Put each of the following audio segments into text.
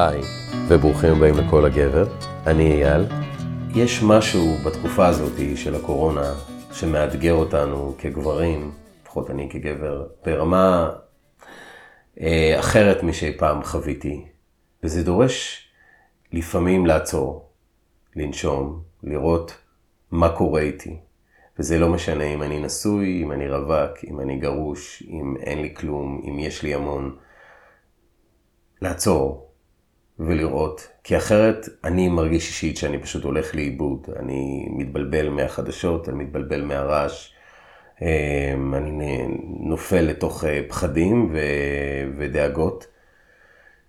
היי, וברוכים הבאים לכל הגבר, אני אייל. יש משהו בתקופה הזאת של הקורונה שמאתגר אותנו כגברים, לפחות אני כגבר, ברמה אה, אחרת משאי פעם חוויתי, וזה דורש לפעמים לעצור, לנשום, לראות מה קורה איתי. וזה לא משנה אם אני נשוי, אם אני רווק, אם אני גרוש, אם אין לי כלום, אם יש לי המון. לעצור ולראות, כי אחרת אני מרגיש אישית שאני פשוט הולך לאיבוד. אני מתבלבל מהחדשות, אני מתבלבל מהרעש, אמ, אני נופל לתוך אה, פחדים ו... ודאגות.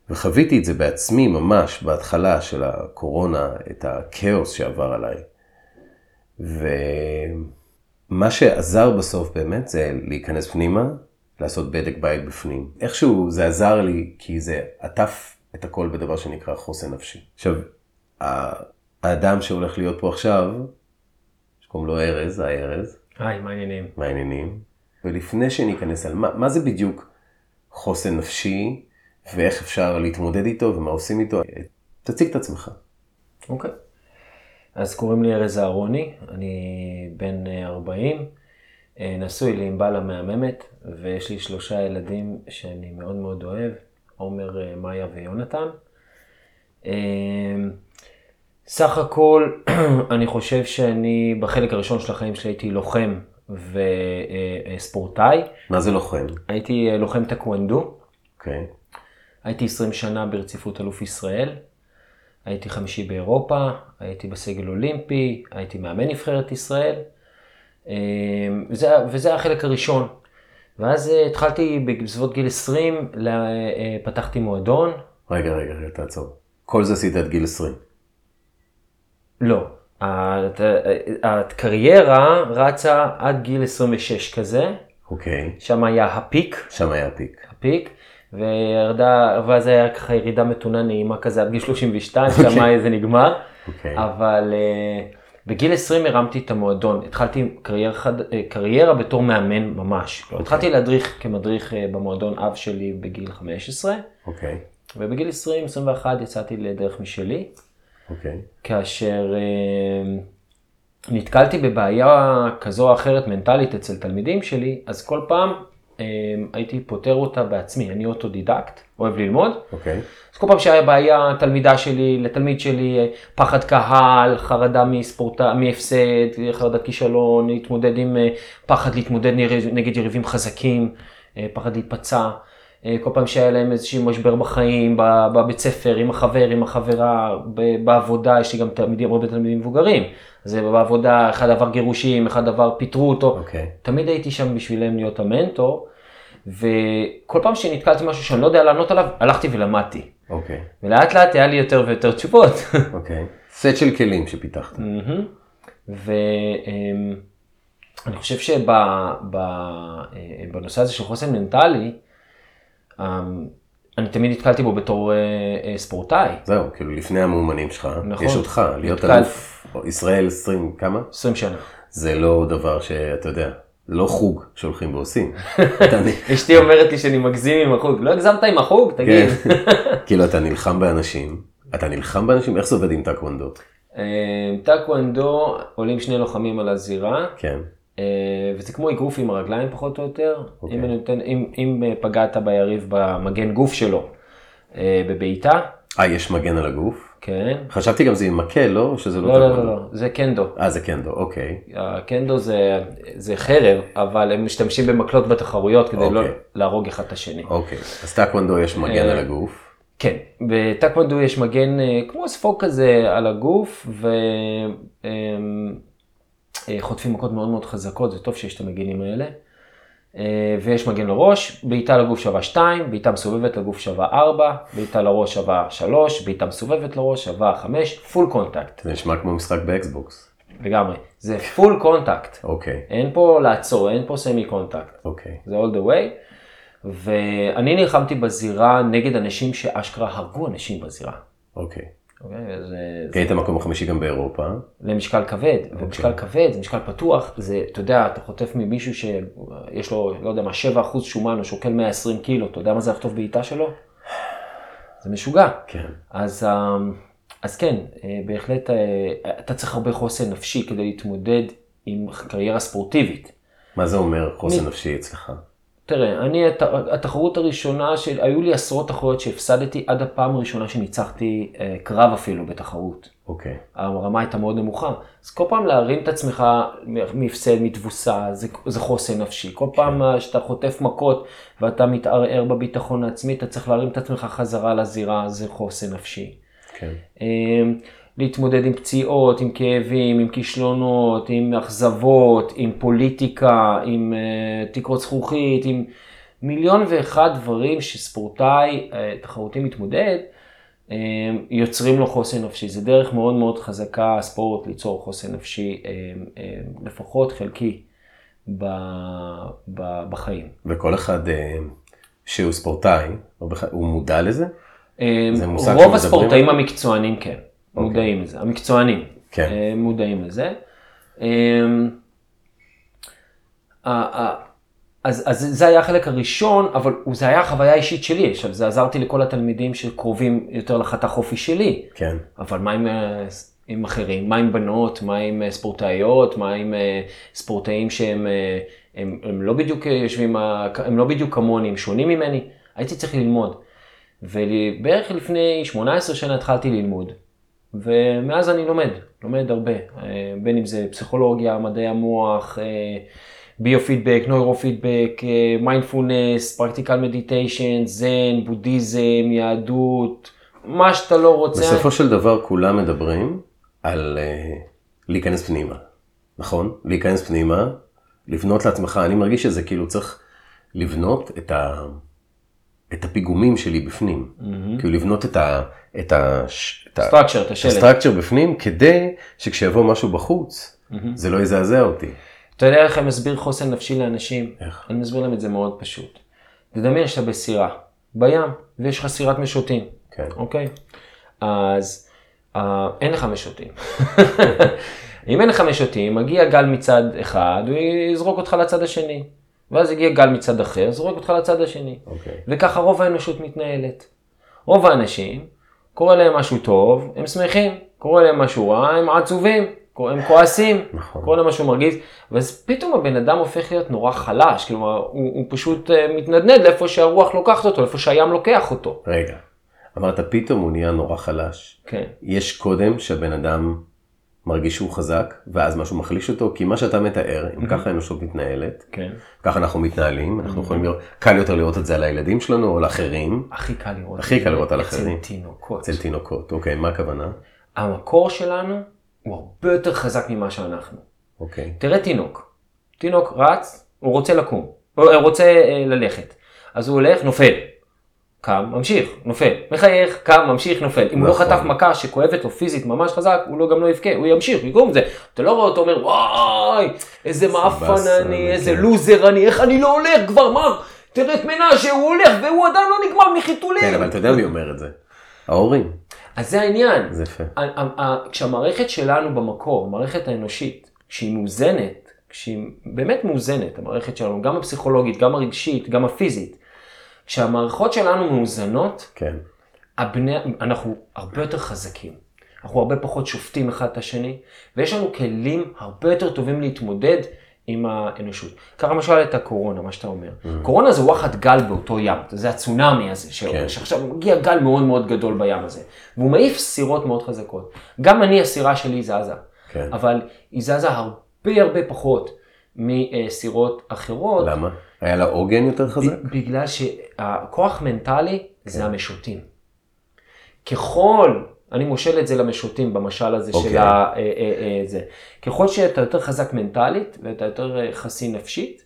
וחוויתי את זה בעצמי ממש בהתחלה של הקורונה, את הכאוס שעבר עליי. ומה שעזר בסוף באמת זה להיכנס פנימה, לעשות בדק בית בפנים. איכשהו זה עזר לי, כי זה עטף את הכל בדבר שנקרא חוסן נפשי. עכשיו, האדם שהולך להיות פה עכשיו, שקוראים לו ארז, היי ארז. היי, מה העניינים? מה העניינים? ולפני שניכנס על מה, מה זה בדיוק חוסן נפשי, ואיך אפשר להתמודד איתו, ומה עושים איתו, תציג את עצמך. אוקיי. אז קוראים לי ארז אהרוני, אני בן 40, אה, נשוי לענבל המהממת, ויש לי שלושה ילדים שאני מאוד מאוד אוהב, עומר, אה, מאיה ויונתן. אה, סך הכל, אני חושב שאני בחלק הראשון של החיים שלי הייתי לוחם וספורטאי. מה זה לוחם? הייתי לוחם טקוונדו. אוקיי. Okay. הייתי 20 שנה ברציפות אלוף ישראל. הייתי חמישי באירופה, הייתי בסגל אולימפי, הייתי מאמן נבחרת ישראל. וזה, וזה החלק הראשון. ואז אה, התחלתי בסביבות גיל 20, אה, פתחתי מועדון. רגע, רגע, רגע, תעצור. כל זה עשית עד גיל 20. לא. הקריירה רצה עד גיל 26 כזה. אוקיי. שם היה הפיק. שם היה הפיק. הפיק. וירדה, ואז היה ככה ירידה מתונה נעימה כזה עד גיל 32, שם okay. זה נגמר. אוקיי. אבל uh, בגיל 20 הרמתי את המועדון, התחלתי קריירה, חד, uh, קריירה בתור מאמן ממש. Okay. אוקיי. התחלתי להדריך כמדריך uh, במועדון אב שלי בגיל 15. אוקיי. ובגיל 20-21 יצאתי לדרך משלי. אוקיי. כאשר uh, נתקלתי בבעיה כזו או אחרת מנטלית אצל תלמידים שלי, אז כל פעם הייתי פותר אותה בעצמי, אני אוטודידקט, אוהב ללמוד. אוקיי. Okay. אז כל פעם שהיה בעיה, תלמידה שלי, לתלמיד שלי, פחד קהל, חרדה מספורטה, מהפסד, חרדת כישלון, להתמודד עם אה, פחד להתמודד נגד יריבים חזקים, אה, פחד להיפצע. אה, כל פעם שהיה להם איזשהו משבר בחיים, בבית ספר, עם החבר, עם החברה, בעבודה, יש לי גם תלמידים, הרבה תלמידים מבוגרים. אז בעבודה, אחד עבר גירושים, אחד עבר פיטרו אותו. Okay. אוקיי. תמיד הייתי שם בשבילם להיות המנטור, וכל פעם שנתקלתי משהו שאני לא יודע לענות עליו, הלכתי ולמדתי. אוקיי. Okay. ולאט לאט היה לי יותר ויותר תשובות. אוקיי. Okay. סט של כלים שפיתחת. ואני חושב שבנושא הזה של חוסן מנטלי, אמ, אני תמיד נתקלתי בו בתור אה, אה, ספורטאי. זהו, כאילו לפני המאומנים שלך, נכון. יש אותך, להיות נתקל... אלוף ישראל 20, כמה? 20 שנה. זה לא דבר שאתה יודע, לא חוג שהולכים ועושים. אשתי אומרת לי שאני מגזים עם החוג, לא הגזמת עם החוג? תגיד. כן. כאילו אתה נלחם באנשים, אתה נלחם באנשים, איך זה עובד עם טקוונדו? אה, טקוונדו, עולים שני לוחמים על הזירה. כן. אה, וזה כמו אגרוף עם הרגליים פחות או יותר. Okay. אוקיי. אם, נותן, אם, אם אה, פגעת ביריב במגן גוף שלו בבעיטה. אה, יש מגן על הגוף? כן. חשבתי גם זה עם מקל, לא? שזה לא לא, לא, לא, לא, זה קנדו. אה, זה קנדו, אוקיי. הקנדו זה, זה חרב, אבל הם משתמשים במקלות בתחרויות כדי לא אוקיי. לא להרוג אחד את השני. אוקיי, אז טקוונדו יש מגן על הגוף. כן, בטקוונדו יש מגן כמו ספוג כזה על הגוף, ו... אה, מכות מאוד מאוד חזקות, זה טוב שיש את המגינים האלה. אה, ויש מגן לראש, בעיטה לגוף שווה 2, בעיטה מסובבת לגוף שווה 4, בעיטה לראש שווה 3, בעיטה מסובבת לראש שווה 5, full contact. זה נשמע כמו משחק באקסבוקס. לגמרי, זה full contact. אוקיי. אין פה לעצור, אין פה semi contact. אוקיי. זה all the way. ואני נלחמתי בזירה נגד אנשים שאשכרה הרגו אנשים בזירה. אוקיי. אוקיי? כי היית מקום החמישי גם באירופה. למשקל כבד, אוקיי. ומשקל כבד זה משקל פתוח, זה, אתה יודע, אתה חוטף ממישהו שיש לו, לא יודע מה, 7% שומן, הוא שוקל 120 קילו, אתה יודע מה זה לחטוף בעיטה שלו? זה משוגע. כן. אז, אה, אז כן, אה, בהחלט אה, אתה צריך הרבה חוסן נפשי כדי להתמודד עם קריירה ספורטיבית. מה זה אומר חוסן נפשי אצלך? תראה, אני, הת- התחרות הראשונה, של, היו לי עשרות תחרויות שהפסדתי עד הפעם הראשונה שניצחתי אה, קרב אפילו בתחרות. אוקיי. הרמה הייתה מאוד נמוכה. אז כל פעם להרים את עצמך מהפסד, מתבוסה, זה, זה חוסן נפשי. כל פעם אה, שאתה חוטף מכות ואתה מתערער בביטחון העצמי, אתה צריך להרים את עצמך חזרה לזירה, זה חוסן נפשי. כן. אמ, להתמודד עם פציעות, עם כאבים, עם כישלונות, עם אכזבות, עם פוליטיקה, עם uh, תקרות זכוכית, עם מיליון ואחד דברים שספורטאי uh, תחרותי מתמודד, um, יוצרים לו חוסן נפשי. זה דרך מאוד מאוד חזקה, הספורט, ליצור חוסן נפשי, um, um, לפחות חלקי, ב, ב, בחיים. וכל אחד אה, שהוא ספורטאי, הוא מודע לזה? רוב הספורטאים? המקצוענים כן, מודעים לזה, המקצוענים כן. אה, מודעים לזה. אמ, ה- ה- אז, אז זה היה החלק הראשון, אבל זה היה חוויה אישית שלי. עכשיו, זה עזרתי לכל התלמידים שקרובים יותר לחתך אופי שלי. כן. אבל מה עם, אה, עם אחרים? מה עם בנות? מה עם אה, ספורטאיות? מה עם אה, ספורטאים שהם אה, הם, הם לא בדיוק אה, יושבים, הם לא בדיוק כמוני, הם שונים ממני? הייתי צריך ללמוד. ובערך לפני 18 שנה התחלתי ללמוד. ומאז אני לומד, לומד הרבה, אה, בין אם זה פסיכולוגיה, מדעי המוח, אה, ביו-פידבק, נוירו-פידבק, מיינדפולנס, פרקטיקל מדיטיישן, זן, בודהיזם, יהדות, מה שאתה לא רוצה. בסופו של דבר כולם מדברים על אה, להיכנס פנימה, נכון? להיכנס פנימה, לבנות לעצמך, אני מרגיש שזה כאילו צריך לבנות את, ה, את הפיגומים שלי בפנים. כאילו לבנות את ה... את ה... סטרקצ'ר, את את השלט. הסטרקצ'ר בפנים, כדי שכשיבוא משהו בחוץ, זה לא יזעזע אותי. אתה יודע איך אני מסביר חוסן נפשי לאנשים? איך? אני מסביר להם את זה מאוד פשוט. תדמיין שאתה בסירה, בים, ויש לך סירת משוטים. כן. אוקיי? אז אה, אין לך משוטים. אם אין לך משוטים, מגיע גל מצד אחד, הוא יזרוק אותך לצד השני. ואז יגיע גל מצד אחר, זורק אותך לצד השני. אוקיי. וככה רוב האנושות מתנהלת. רוב האנשים, קורה להם משהו טוב, הם שמחים, קורה להם משהו רע, הם עצובים, הם כועסים, נכון. קורה להם משהו מרגיז, ואז פתאום הבן אדם הופך להיות נורא חלש, כלומר, הוא, הוא פשוט אה, מתנדנד לאיפה שהרוח לוקחת אותו, לאיפה שהים לוקח אותו. רגע, אמרת פתאום הוא נהיה נורא חלש. כן. יש קודם שהבן אדם מרגיש שהוא חזק, ואז משהו מחליש אותו, כי מה שאתה מתאר, אם ככה האנושות מתנהלת, כן. ככה אנחנו מתנהלים, אנחנו יכולים לראות, קל יותר לראות את זה על הילדים שלנו או על אחרים, הכי קל לראות. הכי קל לראות על אחרים. אצל תינוקות. אצל תינוקות, אוקיי, מה הכוונה? המקור שלנו הוא הרבה יותר חזק ממה שאנחנו. אוקיי, תראה תינוק. תינוק רץ, הוא רוצה לקום. הוא רוצה אה, ללכת. אז הוא הולך, נופל. קם, ממשיך, נופל. מחייך, קם, ממשיך, נופל. אם הוא לא נכון. חטף מכה שכואבת לו פיזית ממש חזק, הוא לא גם לא יבכה, הוא ימשיך, יגרום זה. אתה לא רואה אותו אומר, וואי, איזה מאפן אני, איזה כן. לוזר אני, איך אני לא הולך כבר, מה? תראה את מנשה, הוא הולך והוא עדיין לא נגמר מחיתולים. כן, אבל אתה יודע מי אומר את זה? ההורים, אז זה העניין. זה יפה. כשהמערכת שלנו במקור, המערכת האנושית, כשהיא מאוזנת, כשהיא באמת מאוזנת, המערכת שלנו, גם הפסיכולוגית, גם הרגשית, גם הפיזית, כשהמערכות שלנו מאוזנות, כן, הבני, אנחנו הרבה יותר חזקים. אנחנו הרבה פחות שופטים אחד את השני, ויש לנו כלים הרבה יותר טובים להתמודד עם האנושות. קח למשל את הקורונה, מה שאתה אומר. קורונה זה וואחד גל באותו ים, זה הצונאמי הזה, ש- כן. שעכשיו מגיע גל מאוד מאוד גדול בים הזה, והוא מעיף סירות מאוד חזקות. גם אני, הסירה שלי זזה, כן. אבל היא זזה הרבה הרבה פחות מסירות אחרות. למה? היה לה עוגן יותר חזק? בגלל שהכוח מנטלי זה המשוטים. ככל, אני מושל את זה למשוטים במשל הזה אוקיי. של ה... אה, אה, אה, זה. ככל שאתה יותר חזק מנטלית ואתה יותר חסין נפשית,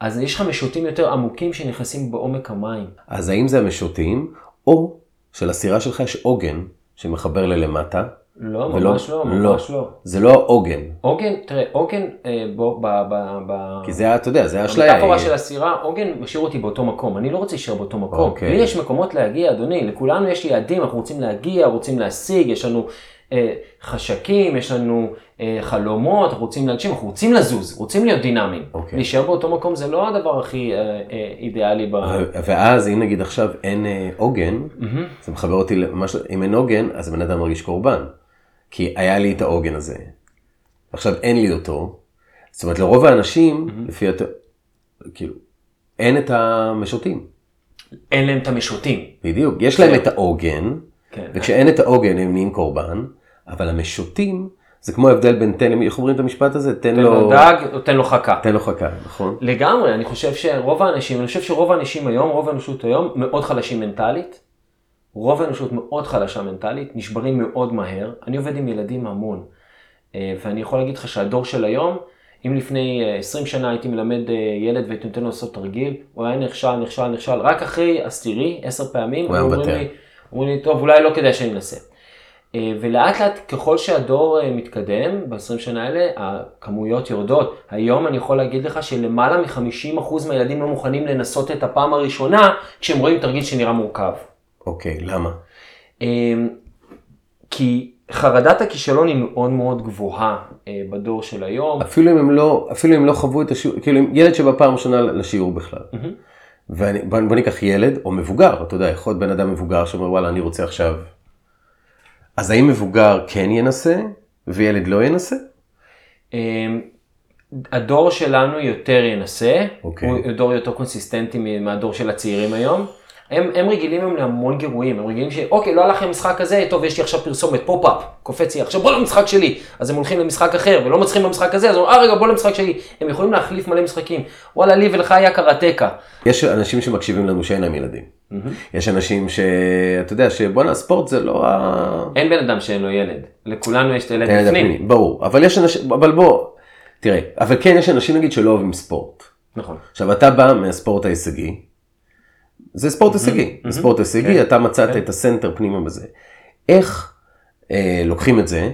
אז יש לך משוטים יותר עמוקים שנכנסים בעומק המים. אז האם זה המשוטים, או שלסירה שלך יש עוגן שמחבר ללמטה? לא, ולא- ממש לא, ממש לא. זה לא העוגן, עוגן, תראה, עוגן, אה, בוא, ב... ב, ב כי זה, אתה יודע, זה האשליה. המטאפורה היא- של הסירה, עוגן משאיר אותי באותו מקום, אני לא רוצה להישאר באותו מקום. אוקיי. לי יש מקומות להגיע, אדוני, לכולנו יש יעדים, אנחנו רוצים להגיע, רוצים להשיג, יש לנו אה, חשקים, יש לנו אה, חלומות, אנחנו רוצים להגשים, אנחנו רוצים לזוז, רוצים להיות דינמיים. אוקיי. להישאר באותו מקום זה לא הדבר הכי אה, אה, אידיאלי ב... ואז אם נגיד עכשיו אין אה, עוגן, זה מחבר אותי למשהו, אם אין עוגן, אז הבן אדם מרגיש קורבן. כי היה לי את העוגן הזה. עכשיו אין לי אותו. זאת אומרת, לרוב האנשים, לפי הת... כאילו, אין את המשוטים. אין להם את המשוטים. בדיוק. יש להם את העוגן, כן. וכשאין את העוגן הם נהיים קורבן, אבל המשוטים, זה כמו ההבדל בין תן, איך אומרים את המשפט הזה? תן תן לו לו... דג או תן לו חכה. תן לו חכה, נכון? לגמרי, אני חושב שרוב האנשים, אני חושב שרוב האנשים היום, רוב האנושות היום, מאוד חלשים מנטלית. רוב האנושות מאוד חלשה מנטלית, נשברים מאוד מהר. אני עובד עם ילדים המון. אה, ואני יכול להגיד לך שהדור של היום, אם לפני אה, 20 שנה הייתי מלמד אה, ילד והייתי נותן לו לעשות תרגיל, הוא היה נכשל, נכשל, נכשל, רק אחרי עשירי, עשר פעמים, הוא אומרים. לי, אומרים לי, טוב, אולי לא כדאי שאני אנסה. אה, ולאט לאט ככל שהדור אה, מתקדם, ב-20 שנה האלה, הכמויות יורדות. היום אני יכול להגיד לך שלמעלה מ-50% מהילדים לא מוכנים לנסות את הפעם הראשונה, כשהם רואים תרגיל שנראה מורכב. אוקיי, למה? אה, כי חרדת הכישלון היא מאוד מאוד גבוהה אה, בדור של היום. אפילו אם הם לא, אפילו אם לא חוו את השיעור, כאילו ילד שבא פעם ראשונה לשיעור בכלל. ובוא בוא ניקח ילד או מבוגר, אתה יודע, יכול להיות בן אדם מבוגר שאומר וואלה אני רוצה עכשיו. אז האם מבוגר כן ינסה וילד לא ינסה? אה, הדור שלנו יותר ינסה, אוקיי. הוא דור יותר קונסיסטנטי מהדור של הצעירים היום. הם, הם רגילים היום להמון גירויים, הם רגילים ש... אוקיי, לא הלך לי המשחק הזה, טוב, יש לי עכשיו פרסומת, pop-up, קופץ לי, עכשיו בוא למשחק שלי. אז הם הולכים למשחק אחר, ולא מצליחים במשחק הזה, אז אומרים, אה רגע, בוא למשחק שלי. הם יכולים להחליף מלא משחקים. וואלה, לי ולך היה קראטקה. יש אנשים שמקשיבים לנו שאין להם ילדים. יש אנשים שאתה יודע שבואנה ספורט זה לא ה... אין בן אדם שאין לו ילד. לכולנו יש את הילד בפנים. ברור, אבל יש אנשים, אבל בוא, תראה, אבל כן יש אנשים נגיד שלא אוהבים ספורט. נכון. עכשיו אתה בא מהספורט ההישגי, זה ספורט הישגי, זה ספורט הישגי, כן, אתה מצאת כן. את הסנטר פנימה בזה. איך אה, לוקחים את זה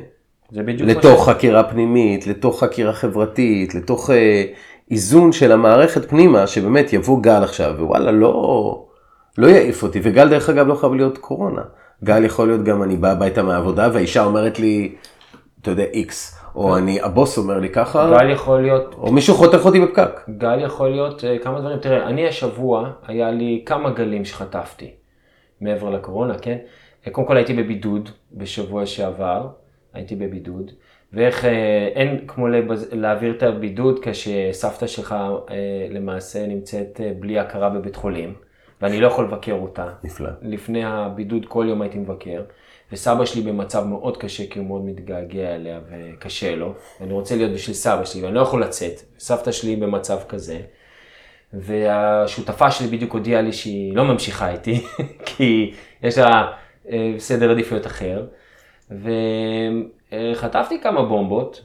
זה לתוך חקירה פנימית, לתוך חקירה חברתית, לתוך אה, איזון של המערכת פנימה, שבאמת יבוא גל עכשיו, ווואלה, לא, לא יעיף אותי, וגל דרך אגב לא חייב להיות קורונה. גל יכול להיות גם אני בא הביתה מהעבודה והאישה אומרת לי, אתה יודע, איקס, או אני, הבוס אומר לי ככה, גל יכול להיות או מישהו חותך אותי בפקק. גל יכול להיות אה, כמה דברים. תראה, אני השבוע, היה לי כמה גלים שחטפתי מעבר לקורונה, כן? אה, קודם כל הייתי בבידוד בשבוע שעבר, הייתי בבידוד, ואיך אה, אין כמו לבז... להעביר את הבידוד כשסבתא שלך אה, למעשה נמצאת בלי הכרה בבית חולים, ואני לא יכול לבקר אותה. נפלא. לפני הבידוד כל יום הייתי מבקר, וסבא שלי במצב מאוד קשה כי הוא מאוד מתגעגע אליה וקשה לו, ואני רוצה להיות בשביל סבא שלי ואני לא יכול לצאת, סבתא שלי במצב כזה, והשותפה שלי בדיוק הודיעה לי שהיא לא ממשיכה איתי, כי יש לה אה, סדר עדיפויות אחר, וחטפתי כמה בומבות,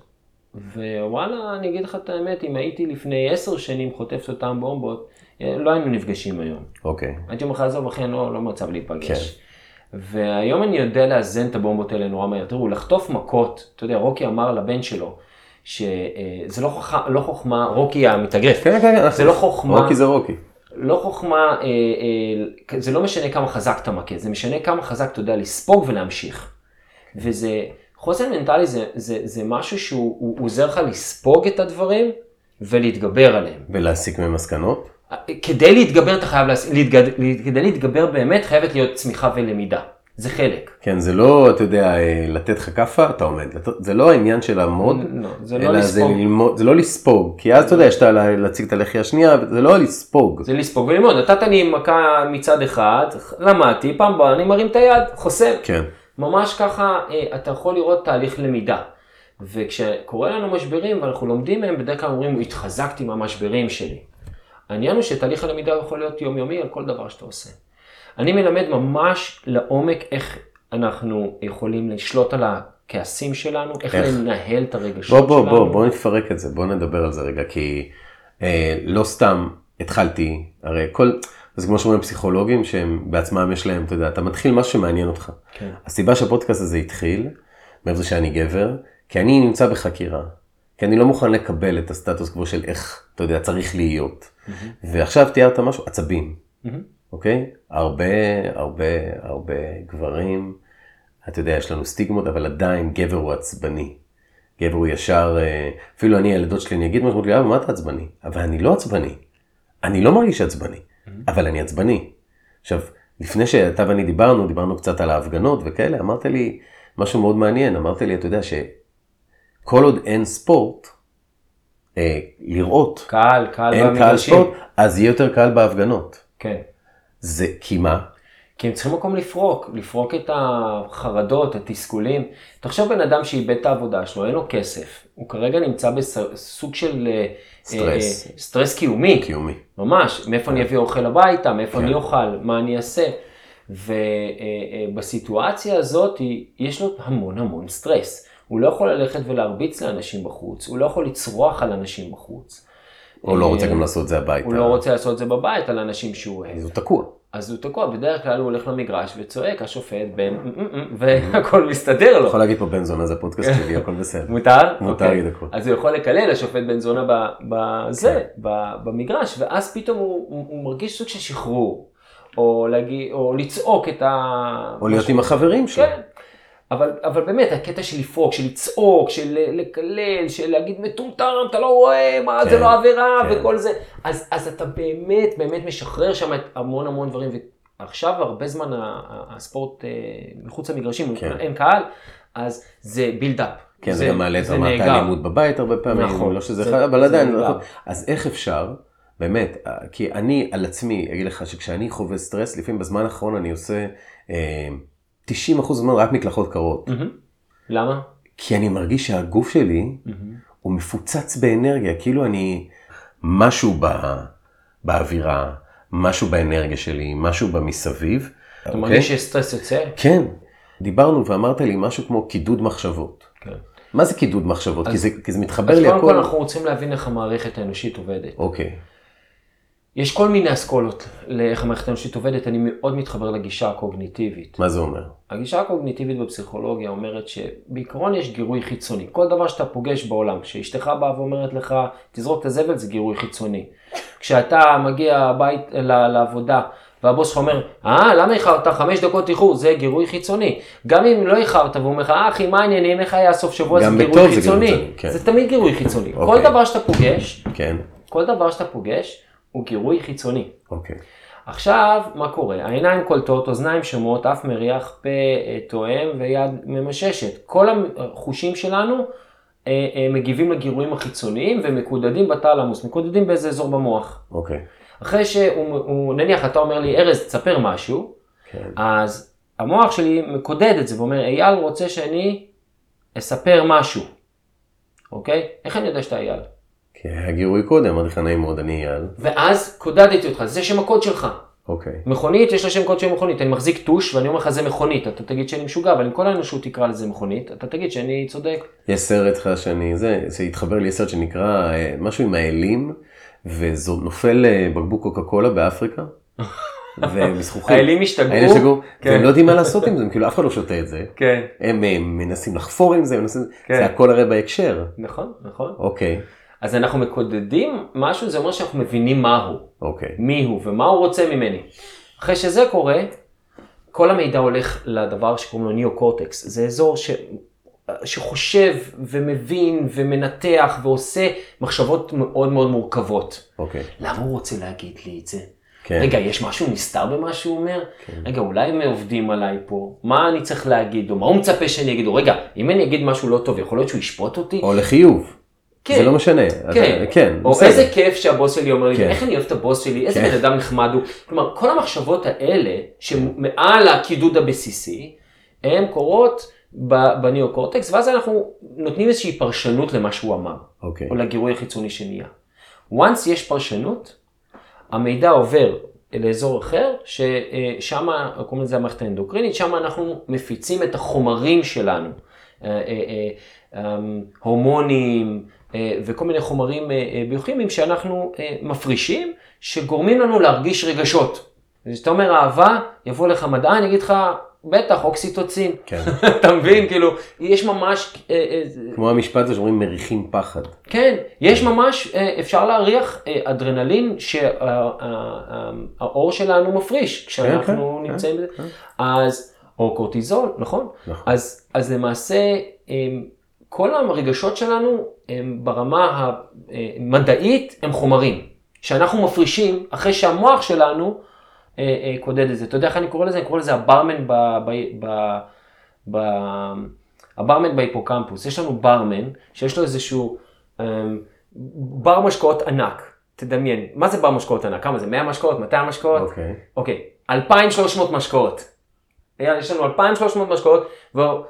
ווואלה, אני אגיד לך את האמת, אם הייתי לפני עשר שנים חוטף אותן בומבות, אה, לא היינו נפגשים היום. אוקיי. הייתי אומר לך, עזוב אחי, אני לא, לא מצב להיפגש. כן. והיום אני יודע לאזן את הבומבות האלה נורא מהר. תראו, לחטוף מכות, אתה יודע, רוקי אמר לבן שלו, שזה לא, חוכ... לא חוכמה, רוקי המתאגרף, כן, כן, כן. זה לא חוכמה, רוקי זה רוקי. לא חוכמה, אה, אה, זה לא משנה כמה חזק אתה מכה, זה משנה כמה חזק אתה יודע לספוג ולהמשיך. וזה, חוסן מנטלי זה, זה, זה משהו שהוא הוא עוזר לך לספוג את הדברים ולהתגבר עליהם. ולהסיק מהם מסקנות. כדי להתגבר אתה חייב, להס... להתגד... כדי להתגבר באמת חייבת להיות צמיחה ולמידה. זה חלק. כן, זה לא, אתה יודע, אה, לתת לך כאפה, אתה עומד. זה לא העניין של לעמוד, לא, זה לא אלא זה לספוג. ללמוד, זה לא לספוג. כי אז אתה יודע, יש את ה- להציג את הלחי השנייה, זה לא לספוג. זה לספוג וללמוד. נתת לי מכה מצד אחד, למדתי, פעם הבאה אני מרים את היד, חוסם. כן. ממש ככה אה, אתה יכול לראות תהליך למידה. וכשקורה לנו משברים ואנחנו לומדים מהם, בדרך כלל אומרים, התחזקתי מהמשברים שלי. העניין הוא שתהליך הלמידה יכול להיות יומיומי על כל דבר שאתה עושה. אני מלמד ממש לעומק איך אנחנו יכולים לשלוט על הכעסים שלנו, איך, איך? לנהל את הרגשות בוא, בוא, שלנו. בוא, בוא נפרק את זה, בוא נדבר על זה רגע, כי אה, לא סתם התחלתי, הרי כל, זה כמו שאומרים פסיכולוגים, שהם בעצמם יש להם, אתה יודע, אתה מתחיל משהו שמעניין אותך. כן. הסיבה שהפודקאסט הזה התחיל, מעבר לזה שאני גבר, כי אני נמצא בחקירה. כי אני לא מוכן לקבל את הסטטוס קוו של איך, אתה יודע, צריך להיות. ועכשיו תיארת משהו, עצבים. אוקיי? הרבה, הרבה, הרבה גברים, אתה יודע, יש לנו סטיגמות, אבל עדיין גבר הוא עצבני. גבר הוא ישר, אה, אפילו אני, הילדות שלי, אני אגיד משהו, לי, אבא, מה אתה עצבני? אבל אני לא עצבני. אני לא מרגיש עצבני, אבל אני עצבני. עכשיו, לפני שאתה ואני דיברנו, דיברנו קצת על ההפגנות וכאלה, אמרת לי משהו מאוד מעניין, אמרת לי, אתה יודע שכל עוד אין ספורט, אה, לראות, קהל, קהל אין קהל. ספורט, אז יהיה יותר קהל בהפגנות. כן. זה, כי מה? כי הם צריכים מקום לפרוק, לפרוק את החרדות, התסכולים. תחשוב בן אדם שאיבד את העבודה שלו, אין לו כסף, הוא כרגע נמצא בסוג של אה, סטרס. אה, סטרס קיומי, קיומי. ממש, מאיפה אני אביא אוכל הביתה, מאיפה כן. אני אוכל, מה אני אעשה. ובסיטואציה הזאת יש לו המון המון סטרס. הוא לא יכול ללכת ולהרביץ לאנשים בחוץ, הוא לא יכול לצרוח על אנשים בחוץ. הוא לא רוצה אה, גם לעשות את זה הביתה. הוא לא רוצה לעשות את זה בבית על אנשים שהוא אוהב. אז הוא תקוע. אז הוא תקוע, בדרך כלל הוא הולך למגרש וצועק, השופט בן, והכל מסתדר לו. יכול להגיד פה בן זונה זה פודקאסט שלי, הכל בסדר. מותר? מותר אוקיי. להגיד הכל. אז הוא יכול לקלל השופט בן זונה בזה, כן. במגרש, ואז פתאום הוא, מרגיש סוג של שחרור, או, לצעוק את ה... או להיות. עם החברים שלו. כן. אבל, אבל באמת, הקטע של לפרוק, של לצעוק, של לקלל, של להגיד מטומטם, אתה לא רואה, מה, כן, זה לא עבירה, כן. וכל זה. אז, אז אתה באמת, באמת משחרר שם את המון המון דברים. ועכשיו, הרבה זמן הספורט אה, מחוץ למגרשים, כן. אין קהל, אז זה בילדאפ. כן, זה גם מעלה את רמת. האלימות בבית הרבה פעמים, נכון, לא שזה זה- אחד, אבל זה עדיין. נכון. אז איך אפשר, באמת, אה, כי אני על עצמי אגיד לך שכשאני חווה סטרס, לפעמים בזמן האחרון אני עושה אה, 90% זמן רק מקלחות קרות. למה? כי אני מרגיש שהגוף שלי הוא מפוצץ באנרגיה, כאילו אני משהו ב, באווירה, משהו באנרגיה שלי, משהו במסביב. אתה אוקיי? מרגיש שסטרס יוצא? כן, דיברנו ואמרת לי משהו כמו קידוד מחשבות. כן. מה זה קידוד מחשבות? כי, זה, כי זה מתחבר אז לי קודם הכל. כל אנחנו רוצים להבין איך המערכת האנושית עובדת. אוקיי, יש כל מיני אסכולות לאיך המערכת האנושית עובדת, אני מאוד מתחבר לגישה הקוגניטיבית. מה זה אומר? הגישה הקוגניטיבית בפסיכולוגיה אומרת שבעיקרון יש גירוי חיצוני. כל דבר שאתה פוגש בעולם, כשאשתך באה ואומרת לך, תזרוק את הזבל, זה גירוי חיצוני. כשאתה מגיע הבית, לעבודה, והבוס שלך אומר, אה, למה איחרת? חמש דקות איחור, זה גירוי חיצוני. גם אם לא איחרת, והוא אומר לך, אה, אחי, מה העניינים, איך היה סוף שבוע, זה גירוי זה גירוי חיצוני. חיצוני, כן. זה תמיד גירוי חיצוני. כל אוקיי. דבר שאתה פוגש, כן, כל דבר שאתה פוגש, הוא גירוי חיצוני. אוקיי. עכשיו, מה קורה? העיניים קולטות, אוזניים שומעות, אף מריח, פה אה, תואם ויד ממששת. כל החושים שלנו אה, אה, מגיבים לגירויים החיצוניים ומקודדים בתלמוס, מקודדים באיזה אזור במוח. אוקיי. אחרי שהוא, הוא- נניח אתה אומר לי, ארז, תספר משהו, כן. אז המוח שלי מקודד את זה ואומר, אייל רוצה שאני אספר משהו, אוקיי? איך אני יודע שאתה אייל? כי היה גירוי קודם, אמרתי לך נעים מאוד, אני אייל. ואז קודדתי אותך, זה שם הקוד שלך. אוקיי. מכונית, יש לה שם קוד של מכונית, אני מחזיק טוש ואני אומר לך זה מכונית, אתה תגיד שאני משוגע, אבל אם כל האנושות תקרא לזה מכונית, אתה תגיד שאני צודק. יש סרט לך שאני, זה, זה התחבר לי סרט שנקרא אה, משהו עם האלים, וזו נופל אה, בקבוק קוקה קולה באפריקה. ומזכוכים. האלים השתגעו. האלים השתגעו, כן. והם לא יודעים מה לעשות עם זה, הם כאילו אף אחד לא שותה את זה. כן. הם אה, מנסים לחפור עם זה, הם מנסים, כן. זה הכל הרי בהקשר. נכון, נכון. אוקיי, אז אנחנו מקודדים משהו, זה אומר שאנחנו מבינים מהו, אוקיי. מי הוא ומה הוא רוצה ממני. אחרי שזה קורה, כל המידע הולך לדבר שקוראים לו ניאו-קורטקס. זה אזור ש... שחושב ומבין ומנתח ועושה מחשבות מאוד מאוד מורכבות. אוקיי. למה הוא רוצה להגיד לי את זה? כן. רגע, יש משהו נסתר במה שהוא אומר? רגע, אולי הם עובדים עליי פה? מה אני צריך להגיד? או מה הוא מצפה שאני אגיד? או רגע, אם אני אגיד משהו לא טוב, יכול להיות שהוא ישפוט אותי? או לחיוב. כן. זה לא משנה. כן, אתה- כן, או בסדר. איזה כיף שהבוס שלי אומר לי, כן. איך אני אוהב את הבוס שלי, איזה כן. בן אדם נחמד הוא. כלומר, כל המחשבות האלה, שמעל הקידוד הבסיסי, הן קורות בניאו-קורטקס, ואז אנחנו נותנים איזושהי פרשנות למה שהוא אמר, אוקיי. או לגירוי החיצוני שנהיה. once יש פרשנות, המידע עובר לאזור אחר, ששם, קוראים לזה המערכת האנדוקרינית, שם אנחנו מפיצים את החומרים שלנו, אה, אה, אה, אמ, הורמונים אה, וכל מיני חומרים אה, אה, ביוכימיים שאנחנו אה, מפרישים, שגורמים לנו להרגיש רגשות. כשאתה אומר אהבה, יבוא לך מדען, יגיד לך, בטח, אוקסיטוצין. כן. אתה מבין? כאילו, יש ממש... אה, אה, כמו המשפט הזה שאומרים מריחים פחד. כן, יש ממש, אה, אפשר להריח אה, אדרנלין שהאור שלנו מפריש כשאנחנו כן, נמצאים כן, בזה. אז או קורטיזול, נכון? נכון. אז, למעשה, כל הרגשות שלנו הם ברמה המדעית הם חומרים, שאנחנו מפרישים אחרי שהמוח שלנו אה, אה, קודד את זה. אתה יודע איך אני קורא לזה? אני קורא לזה הברמן ב... ב, ב, ב הברמן בהיפוקמפוס. יש לנו ברמן שיש לו איזשהו אמ, בר משקאות ענק. תדמיין, מה זה בר משקאות ענק? כמה זה? 100 משקאות? 200 משקאות? אוקיי. אוקיי, 2,300 משקאות. יש לנו 2,300 משקאות,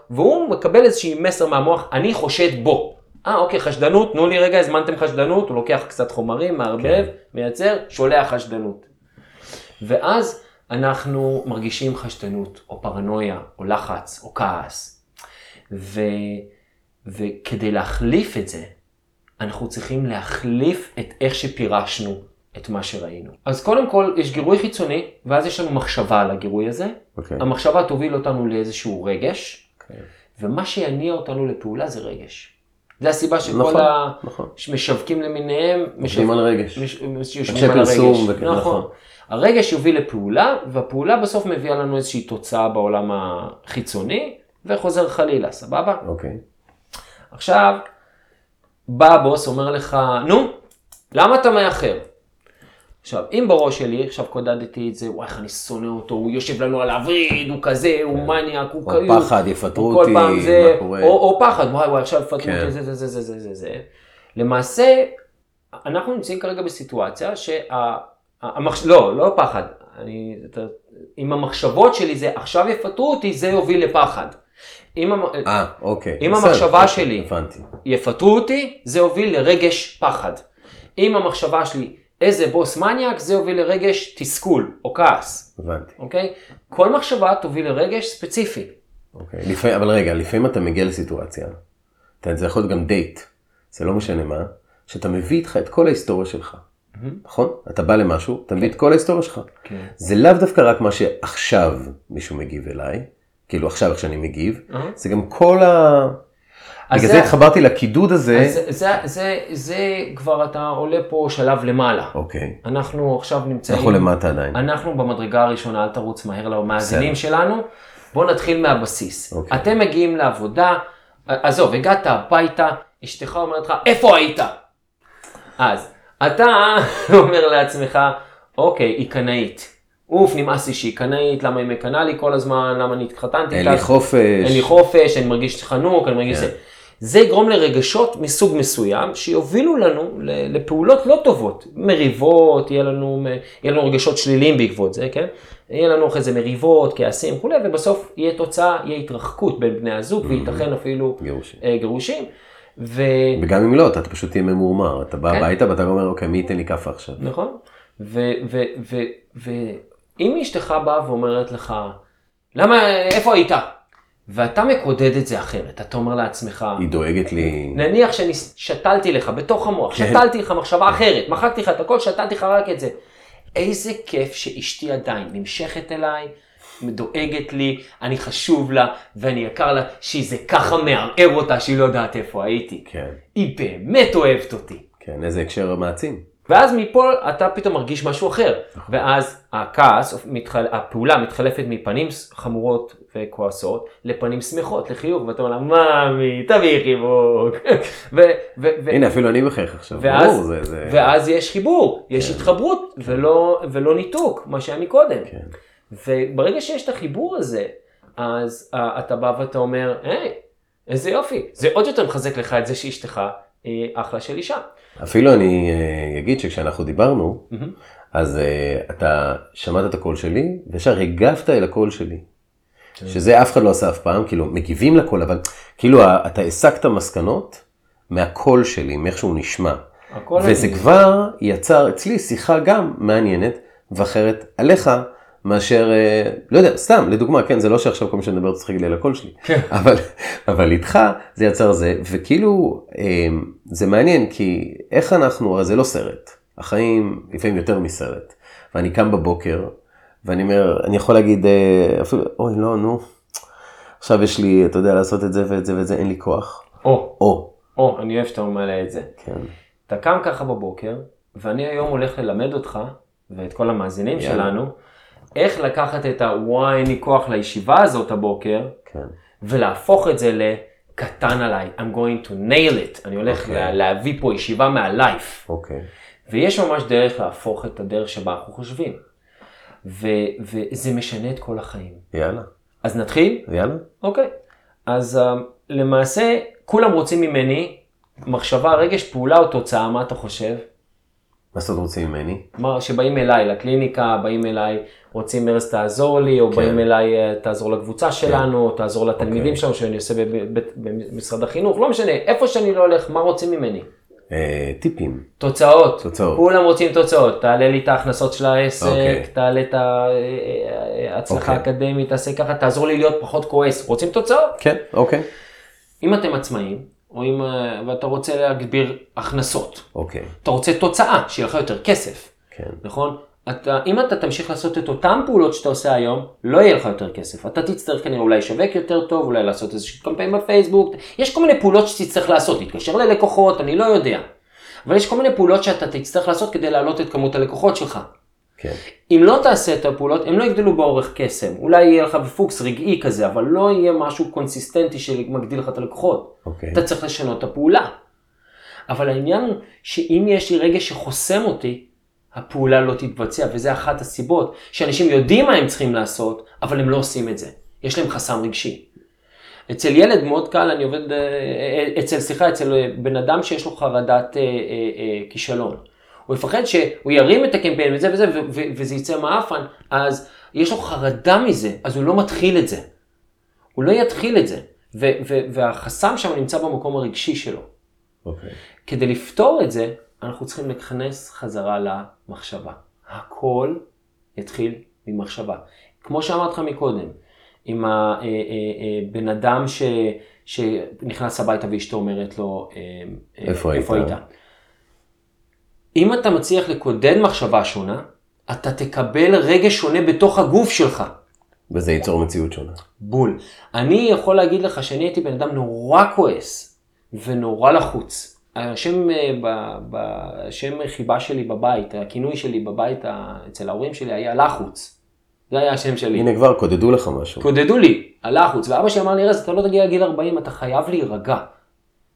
והוא מקבל איזשהי מסר מהמוח, אני חושד בו. אה, אוקיי, חשדנות, תנו לי רגע, הזמנתם חשדנות, הוא לוקח קצת חומרים, מערבב, כן. מייצר, שולח חשדנות. ואז אנחנו מרגישים חשדנות, או פרנויה, או לחץ, או כעס. ו... וכדי להחליף את זה, אנחנו צריכים להחליף את איך שפירשנו את מה שראינו. אז קודם כל, יש גירוי חיצוני, ואז יש לנו מחשבה על הגירוי הזה. אוקיי. המחשבה תוביל אותנו לאיזשהו רגש, אוקיי. ומה שיניע אותנו לפעולה זה רגש. זה הסיבה שכל נכון, נכון. המשווקים למיניהם, יושבים על רגש. מש- יושבים על הרגש. וכן, נכון. נכון. הרגש יוביל לפעולה, והפעולה בסוף מביאה לנו איזושהי תוצאה בעולם החיצוני, וחוזר חלילה, סבבה? אוקיי. עכשיו, בא הבוס, אומר לך, נו, למה אתה מאחר? עכשיו, אם בראש שלי, עכשיו קודדתי את זה, וואי, איך אני שונא אותו, הוא יושב לנו על הווריד, הוא כזה, הוא מניאק, הוא או כאילו... פחד, יפטרו אותי, מה קורה? או, או פחד, וואי וואי, עכשיו יפטרו כן. אותי, זה, זה, זה, זה, זה, זה, זה. למעשה, אנחנו נמצאים כרגע בסיטואציה שה... המחש... לא, לא פחד. אני... אם המחשבות שלי זה עכשיו יפטרו אותי, זה יוביל לפחד. אם המ... אה, אוקיי. אם בסדר, המחשבה אוקיי, שלי- הבנתי. יפטרו אותי, זה יוביל לרגש פחד. אם המחשבה שלי, איזה בוס מניאק, זה יוביל לרגש תסכול או כעס, הבנתי. אוקיי? כל מחשבה תוביל לרגש ספציפי. אוקיי. לפעמים, אבל רגע, לפעמים אתה מגיע לסיטואציה, אתה- זה יכול להיות גם דייט, זה לא משנה מה, שאתה מביא איתך את כל ההיסטוריה שלך. נכון? אתה בא למשהו, אתה מביא את כל ההיסטוריה שלך. כן. זה לאו דווקא רק מה שעכשיו מישהו מגיב אליי, כאילו עכשיו איך שאני מגיב. זה גם כל ה... בגלל זה- התחברתי לקידוד הזה. אז זה, זה, זה, זה כבר אתה עולה פה שלב למעלה. אוקיי. אנחנו עכשיו נמצאים, אנחנו למטה עדיין. אנחנו במדרגה הראשונה, אל תרוץ מהר למאזינים. שלנו. בואו נתחיל מהבסיס. אוקיי. אתם מגיעים לעבודה, עזוב, הגעת הביתה, אשתך אומרת לך, איפה היית? אז אתה אומר לעצמך, אוקיי, היא קנאית. אוף, נמאס לי שהיא קנאית, למה היא מקנאה לי כל הזמן, למה אני התחתנתי אין לי? חופש. אין לי חופש, אני מרגיש חנוק, אני מרגיש כן. זה. יגרום לרגשות מסוג מסוים שיובילו לנו לפעולות לא טובות, מריבות, יהיה לנו, יהיה לנו רגשות שליליים בעקבות זה, כן? יהיה לנו אחרי זה מריבות, כעסים וכולי, ובסוף יהיה תוצאה, יהיה התרחקות בין בני הזוג, וייתכן אפילו גירושים. אה, גירושים. ו... וגם אם לא, אתה פשוט תהיה ממורמר. אתה בא כן. הביתה ואתה אומר, אוקיי, מי ייתן לי כאפה עכשיו? נכון. ואם אשתך באה ואומרת לך, למה, איפה היית? ואתה מקודד את זה אחרת, אתה אומר לעצמך, היא דואגת לי. נניח ששתלתי לך בתוך המוח, כן. שתלתי לך מחשבה אחרת, מחקתי לך את הכל, שתלתי לך רק את זה. איזה כיף שאשתי עדיין נמשכת אליי, דואגת לי, אני חשוב לה, ואני יקר לה, שזה ככה מערער אותה שהיא לא יודעת איפה הייתי. כן, היא באמת אוהבת אותי. כן, איזה הקשר מעצים. ואז מפה אתה פתאום מרגיש משהו אחר. ואז הכעס, מתחל... הפעולה מתחלפת מפנים חמורות וכועסות לפנים שמחות, לחיוך, ואתה אומר לה, מאמי, תביאי חיבוק. ו- ו- ו- הנה, אפילו אני מחייך עכשיו. ואז, ברור, זה... זה... ואז יש חיבור, יש התחברות, ולא, ולא ניתוק, מה שהיה מקודם. כן. וברגע שיש את החיבור הזה, אז uh, אתה בא ואתה אומר, היי, איזה יופי. זה עוד יותר מחזק לך את זה שאשתך אחלה של אישה. אפילו אני אה, אגיד שכשאנחנו דיברנו. אז אה, אתה שמעת את הקול שלי, וישר הגבת אל הקול שלי. שזה אף אחד לא עשה אף פעם, כאילו מגיבים לקול, אבל כאילו אתה הסקת מסקנות מהקול שלי, מאיך שהוא נשמע. וזה אני- כבר יצר אצלי שיחה גם מעניינת ואחרת עליך, מאשר, אה, לא יודע, סתם, לדוגמה, כן, זה לא שעכשיו כל מי שאני מדבר צריך להגיד לי על הקול שלי, כן. אבל, אבל איתך זה יצר זה, וכאילו, אה, זה מעניין, כי איך אנחנו, הרי זה לא סרט, החיים לפעמים יותר מסרט, ואני קם בבוקר, ואני אומר, אני יכול להגיד, אה, אפילו, אוי, לא, נו, עכשיו יש לי, אתה יודע, לעשות את זה ואת זה ואת זה, אין לי כוח. או, או, או, אני אוהב שאתה מעלה את זה. כן, אתה קם ככה בבוקר, ואני היום הולך ללמד אותך, ואת כל המאזינים יאללה. שלנו, איך לקחת את ה-וואי, אין לי כוח לישיבה הזאת הבוקר, כן. ולהפוך את זה לקטן עליי. I'm going to nail it. אני הולך אוקיי. לה, להביא פה ישיבה מהלייף. אוקיי. ויש ממש דרך להפוך את הדרך שבה אנחנו חושבים. ו, וזה משנה את כל החיים. יאללה. אז נתחיל? יאללה. אוקיי. אז uh, למעשה, כולם רוצים ממני מחשבה, רגש, פעולה או תוצאה, מה אתה חושב? מה זאת רוצים ממני? כלומר, שבאים אליי לקליניקה, באים אליי, רוצים ארז תעזור לי, או כן. באים אליי אה, תעזור לקבוצה שלנו, או תעזור לתלמידים אוקיי. שלנו שאני עושה במשרד החינוך, לא משנה, איפה שאני לא הולך, מה רוצים ממני? אה, טיפים. תוצאות. תוצאות. כולם רוצים תוצאות, תעלה לי את ההכנסות של העסק, אוקיי. תעלה את ההצלחה אוקיי. האקדמית, תעשה ככה, תעזור לי להיות פחות כועס. רוצים תוצאות? כן, אוקיי. אם אתם עצמאים, או אם, אה, ואתה רוצה להגביר הכנסות, אוקיי. אתה רוצה תוצאה, שיהיה לך יותר כסף. כן. נכון? אתה, אם אתה תמשיך לעשות את אותן פעולות שאתה עושה היום, לא יהיה לך יותר כסף. אתה תצטרך כנראה אולי לשווק יותר טוב, אולי לעשות איזשהו קמפיין בפייסבוק, יש כל מיני פעולות שתצטרך לעשות, להתקשר ללקוחות, אני לא יודע. אבל יש כל מיני פעולות שאתה תצטרך לעשות כדי להעלות את כמות הלקוחות שלך. כן. אם לא תעשה את הפעולות, הם לא יגדלו באורך קסם. אולי יהיה לך בפוקס רגעי כזה, אבל לא יהיה משהו קונסיסטנטי שמגדיל לך את הלקוחות. אוקיי. אתה צריך לשנות את הפעולה. אבל העניין הוא שאם יש לי רגש שחוסם אותי, הפעולה לא תתבצע, וזה אחת הסיבות שאנשים יודעים מה הם צריכים לעשות, אבל הם לא עושים את זה. יש להם חסם רגשי. אצל ילד מאוד קל, אני עובד, אה, אה, אצל, סליחה, אצל בן אדם שיש לו חרדת אה, אה, אה, כישלון. הוא יפחד שהוא ירים את הקמפיין וזה וזה, ו- ו- וזה יצא מעפן, אז יש לו חרדה מזה, אז הוא לא מתחיל את זה. הוא לא יתחיל את זה. ו- ו- והחסם שם נמצא במקום הרגשי שלו. אוקיי. כדי לפתור את זה, אנחנו צריכים להיכנס חזרה למחשבה. הכל יתחיל ממחשבה. כמו שאמרתי לך מקודם, עם הבן אדם ש, שנכנס הביתה ואשתו אומרת לו, אה, אה, איפה היית? היית? אם אתה מצליח לקודד מחשבה שונה, אתה תקבל רגש שונה בתוך הגוף שלך. וזה ייצור מציאות שונה. בול. אני יכול להגיד לך שאני הייתי בן אדם נורא כועס ונורא לחוץ. השם, אה, השם חיבה שלי בבית, הכינוי שלי בבית אצל ההורים שלי היה לחוץ. זה היה השם שלי. הנה כבר קודדו לך משהו. קודדו לי, הלחוץ, ואבא שלי אמר לי, ארז, אתה לא תגיע לגיל 40, אתה חייב להירגע.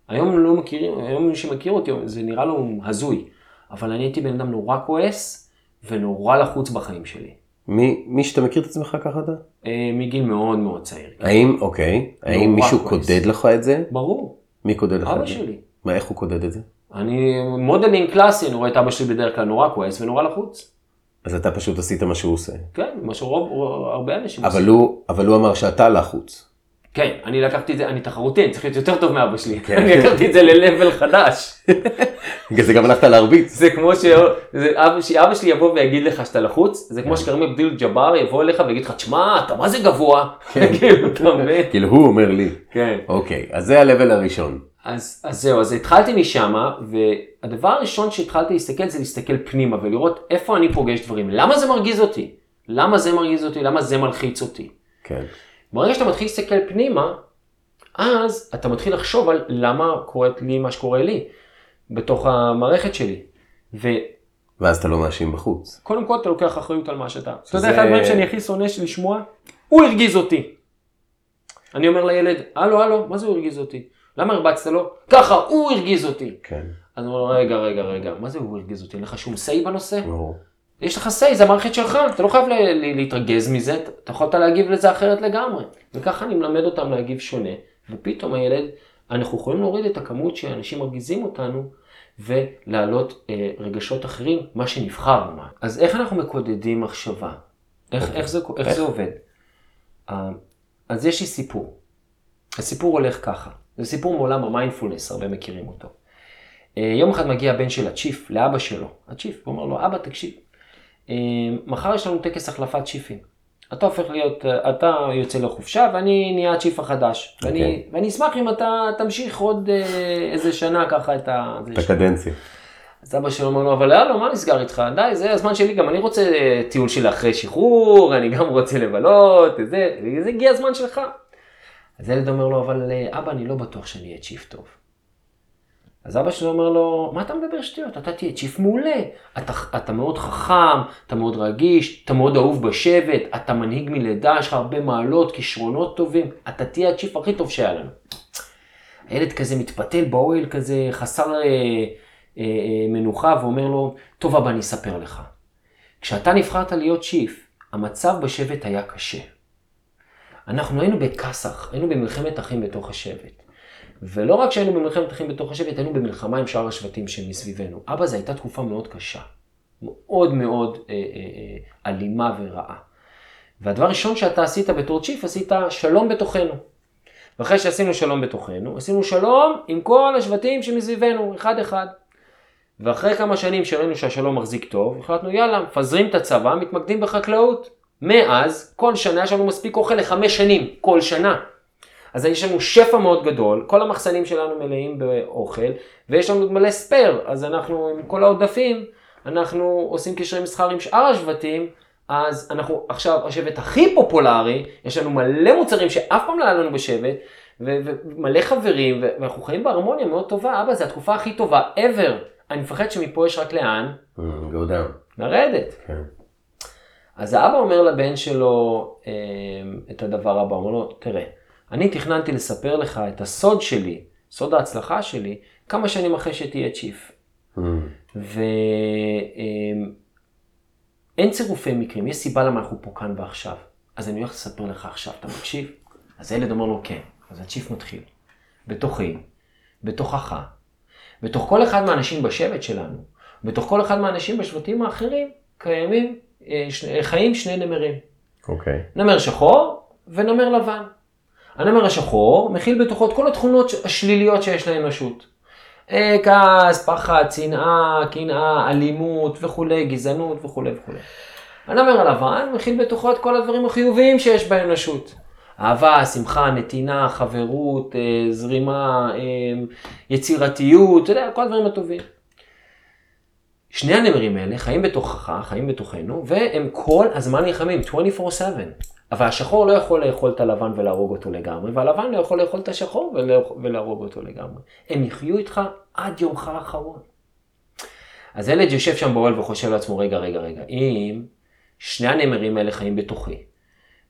היום לא מכירים, היום מי שמכיר אותי, זה נראה לו הזוי. אבל אני הייתי בן אדם נורא כועס ונורא לחוץ בחיים שלי. מי, מי שאתה מכיר את עצמך ככה אתה? אה, מגיל מאוד מאוד צעיר. האם, אוקיי, האם מישהו כועס. קודד לך את זה? ברור, מי קודד לך אבא את זה? שלי. מה, איך הוא קודד את זה? אני modeling קלאסי, אני רואה את אבא שלי בדרך כלל נורא כועס ונורא לחוץ. אז אתה פשוט עשית מה שהוא עושה. כן, מה שרוב, רוב- הרבה אנשים אבל הוא, אבל הוא אמר שאתה לחוץ. כן, אני לקחתי את זה, אני תחרותי, אני צריך להיות יותר טוב מאבא שלי. כן. אני לקחתי את זה ל-level חדש. בגלל זה גם הלכת להרביץ. זה כמו שאבא שאבא שלי יבוא ויגיד לך שאתה לחוץ, זה כמו שכרמי אבדיל ג'באר יבוא אליך ויגיד לך, תשמע, אתה מה זה גבוה? כאילו, אתה מבין? כאילו הוא אומר לי. כן. אוקיי, אז זה ה-level הראשון. אז, אז זהו, אז התחלתי משם, והדבר הראשון שהתחלתי להסתכל זה להסתכל פנימה ולראות איפה אני פוגש דברים. למה זה מרגיז אותי? למה זה מרגיז אותי? למה זה מלחיץ אותי? כן. ברגע שאתה מתחיל להסתכל פנימה, אז אתה לחשוב על למה קורה לי מה שקורה לי בתוך המערכת שלי. וקודם ואז אתה לא מאשים בחוץ. כל אתה לוקח אחריות על מה שאתה. אתה יודע, אחד הדברים שאני הכי שונא לשמוע, הוא הרגיז אותי. אני אומר לילד, הלו, הלו, מה זה הוא הרגיז אותי? למה הרבצת לו? ככה, הוא הרגיז אותי. כן. אז הוא אומר, רגע, רגע, רגע, מה זה הוא הרגיז אותי? אין לך שום say בנושא? ברור. יש לך say, זה המערכת שלך, אתה לא חייב ל- ל- להתרגז מזה, אתה- יכולת להגיב לזה אחרת לגמרי. וככה אני מלמד אותם להגיב שונה, ופתאום הילד, אנחנו יכולים להוריד את הכמות שאנשים מרגיזים אותנו, ולהעלות אה, רגשות אחרים, מה שנבחר. מה. אז איך אנחנו מקודדים מחשבה? איך. איך, זה, איך איך? זה עובד? אה, אז יש לי סיפור. הסיפור הולך ככה. זה סיפור מעולם המיינדפולנס, הרבה מכירים אותו. אה, יום אחד מגיע הבן של הצ'יף לאבא שלו, הצ'יף, הוא אומר לו, אבא תקשיב, מחר יש לנו טקס החלפת צ'יפים. אתה הופך להיות, אתה יוצא לחופשה ואני נהיה הצ'יף החדש. ואני, אוקיי. ואני אשמח אם אתה תמשיך עוד אה, איזה שנה ככה את ה... את הקדנציה. אז אבא שלו אומר לו, אבל יאללה, מה נסגר איתך? די, זה הזמן שלי, גם אני רוצה אה, טיול של אחרי שחרור, אני גם רוצה לבלות, זה, זה הגיע הזמן שלך. אז הילד אומר לו, אבל אה, אבא, אני לא בטוח שאני אהיה צ'יף טוב. אז אבא שלי אומר לו, מה אתה מדבר שטויות? אתה תהיה צ'יף מעולה. אתה, אתה מאוד חכם, אתה מאוד רגיש, אתה מאוד אהוב בשבט, אתה מנהיג מלידה, יש לך הרבה מעלות, כישרונות טובים, אתה תהיה הצ'יף הכי טוב שהיה לנו. הילד כזה מתפתל באוהל כזה, חסר אה, אה, אה, מנוחה, ואומר לו, טוב אבא, אני אספר לך. כשאתה נבחרת להיות צ'יף, המצב בשבט היה קשה. אנחנו היינו בכסח, היינו במלחמת אחים בתוך השבט. ולא רק שהיינו במלחמת אחים בתוך השבט, היינו במלחמה עם שאר השבטים שמסביבנו. אבא, זו הייתה תקופה מאוד קשה. מאוד מאוד אה, אה, אה, אלימה ורעה. והדבר הראשון שאתה עשית בתור צ'יף, עשית שלום בתוכנו. ואחרי שעשינו שלום בתוכנו, עשינו שלום עם כל השבטים שמסביבנו, אחד אחד. ואחרי כמה שנים שראינו שהשלום מחזיק טוב, החלטנו יאללה, מפזרים את הצבא, מתמקדים בחקלאות. מאז, כל שנה יש לנו מספיק אוכל לחמש שנים, כל שנה. אז יש לנו שפע מאוד גדול, כל המחסנים שלנו מלאים באוכל, ויש לנו מלא ספייר, אז אנחנו עם כל העודפים, אנחנו עושים קשרי מסחר עם שאר השבטים, אז אנחנו עכשיו השבט הכי פופולרי, יש לנו מלא מוצרים שאף פעם לא היה לנו בשבט, ומלא חברים, ואנחנו חיים בהרמוניה מאוד טובה, אבא, זו התקופה הכי טובה ever. אני מפחד שמפה יש רק לאן? Mm, go down. לרדת. כן. אז האבא אומר לבן שלו אה, את הדבר הבא, הוא אומר לו, תראה, אני תכננתי לספר לך את הסוד שלי, סוד ההצלחה שלי, כמה שנים אחרי שתהיה צ'יף. Mm. ואין אמ, צירופי מקרים, יש סיבה למה אנחנו פה כאן ועכשיו. אז אני הולך לספר לך עכשיו, אתה מקשיב? אז הילד אומר לו כן, אז הצ'יף מתחיל. בתוכי, בתוכך, בתוך כל אחד מהאנשים בשבט שלנו, בתוך כל אחד מהאנשים בשבטים האחרים, קיימים, אה, חיים שני נמרים. אוקיי. Okay. נמר שחור ונמר לבן. הנמר השחור מכיל בתוכו את כל התכונות השליליות שיש לאנושות. כעס, פחד, שנאה, קנאה, אלימות וכולי, גזענות וכולי וכולי. הנמר הלבן מכיל בתוכו את כל הדברים החיוביים שיש באנושות. אהבה, שמחה, נתינה, חברות, אה, זרימה, אה, יצירתיות, אתה יודע, כל הדברים הטובים. שני הנמרים האלה חיים בתוכך, חיים בתוכנו, והם כל הזמן נלחמים, 24/7. אבל השחור לא יכול לאכול את הלבן ולהרוג אותו לגמרי, והלבן לא יכול לאכול את השחור ולהרוג אותו לגמרי. הם יחיו איתך עד יומך האחרון. אז ילד יושב שם באוהל וחושב לעצמו, רגע, רגע, רגע, אם שני הנמרים האלה חיים בתוכי,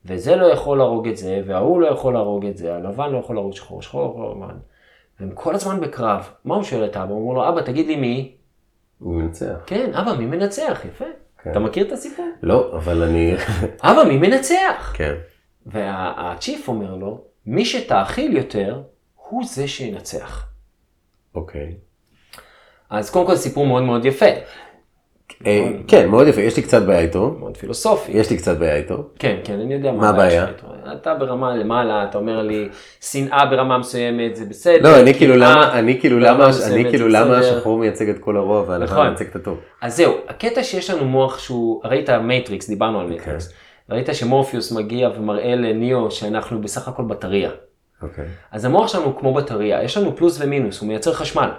וזה לא יכול להרוג את זה, וההוא לא יכול להרוג את זה, הלבן לא יכול להרוג שחור, שחור לא יכול להרוג לבן, והם כל הזמן בקרב. מה הוא שואל את אבא? הוא אומר לו, אבא, תגיד לי מי? הוא מנצח. כן, אבא, מי מנצח? יפה. כן. אתה מכיר את הסיפור? לא, אבל אני... אבא, מי מנצח? כן. והצ'יף אומר לו, מי שתאכיל יותר, הוא זה שינצח. אוקיי. אז קודם כל סיפור מאוד מאוד יפה. אה, כן, מאוד יפה, יש לי קצת בעיה איתו. מאוד פילוסופי. יש לי קצת בעיה איתו. כן, כן, אני יודע מה הבעיה. אתה ברמה למעלה, אתה אומר לי, שנאה ברמה מסוימת זה בסדר. לא, אני כאילו למה, אני כאילו למה, אני כאילו למה השחור מייצג את כל הרוע והלבן נכון. מייצג את הטוב. אז זהו, הקטע שיש לנו מוח שהוא, ראית מייטריקס, דיברנו על מייטריקס. כן. ראית שמורפיוס מגיע ומראה לניאו שאנחנו בסך הכל בטריה. אוקיי. אז המוח שלנו כמו בטריה, יש לנו פלוס ומינוס, הוא מייצר חשמל.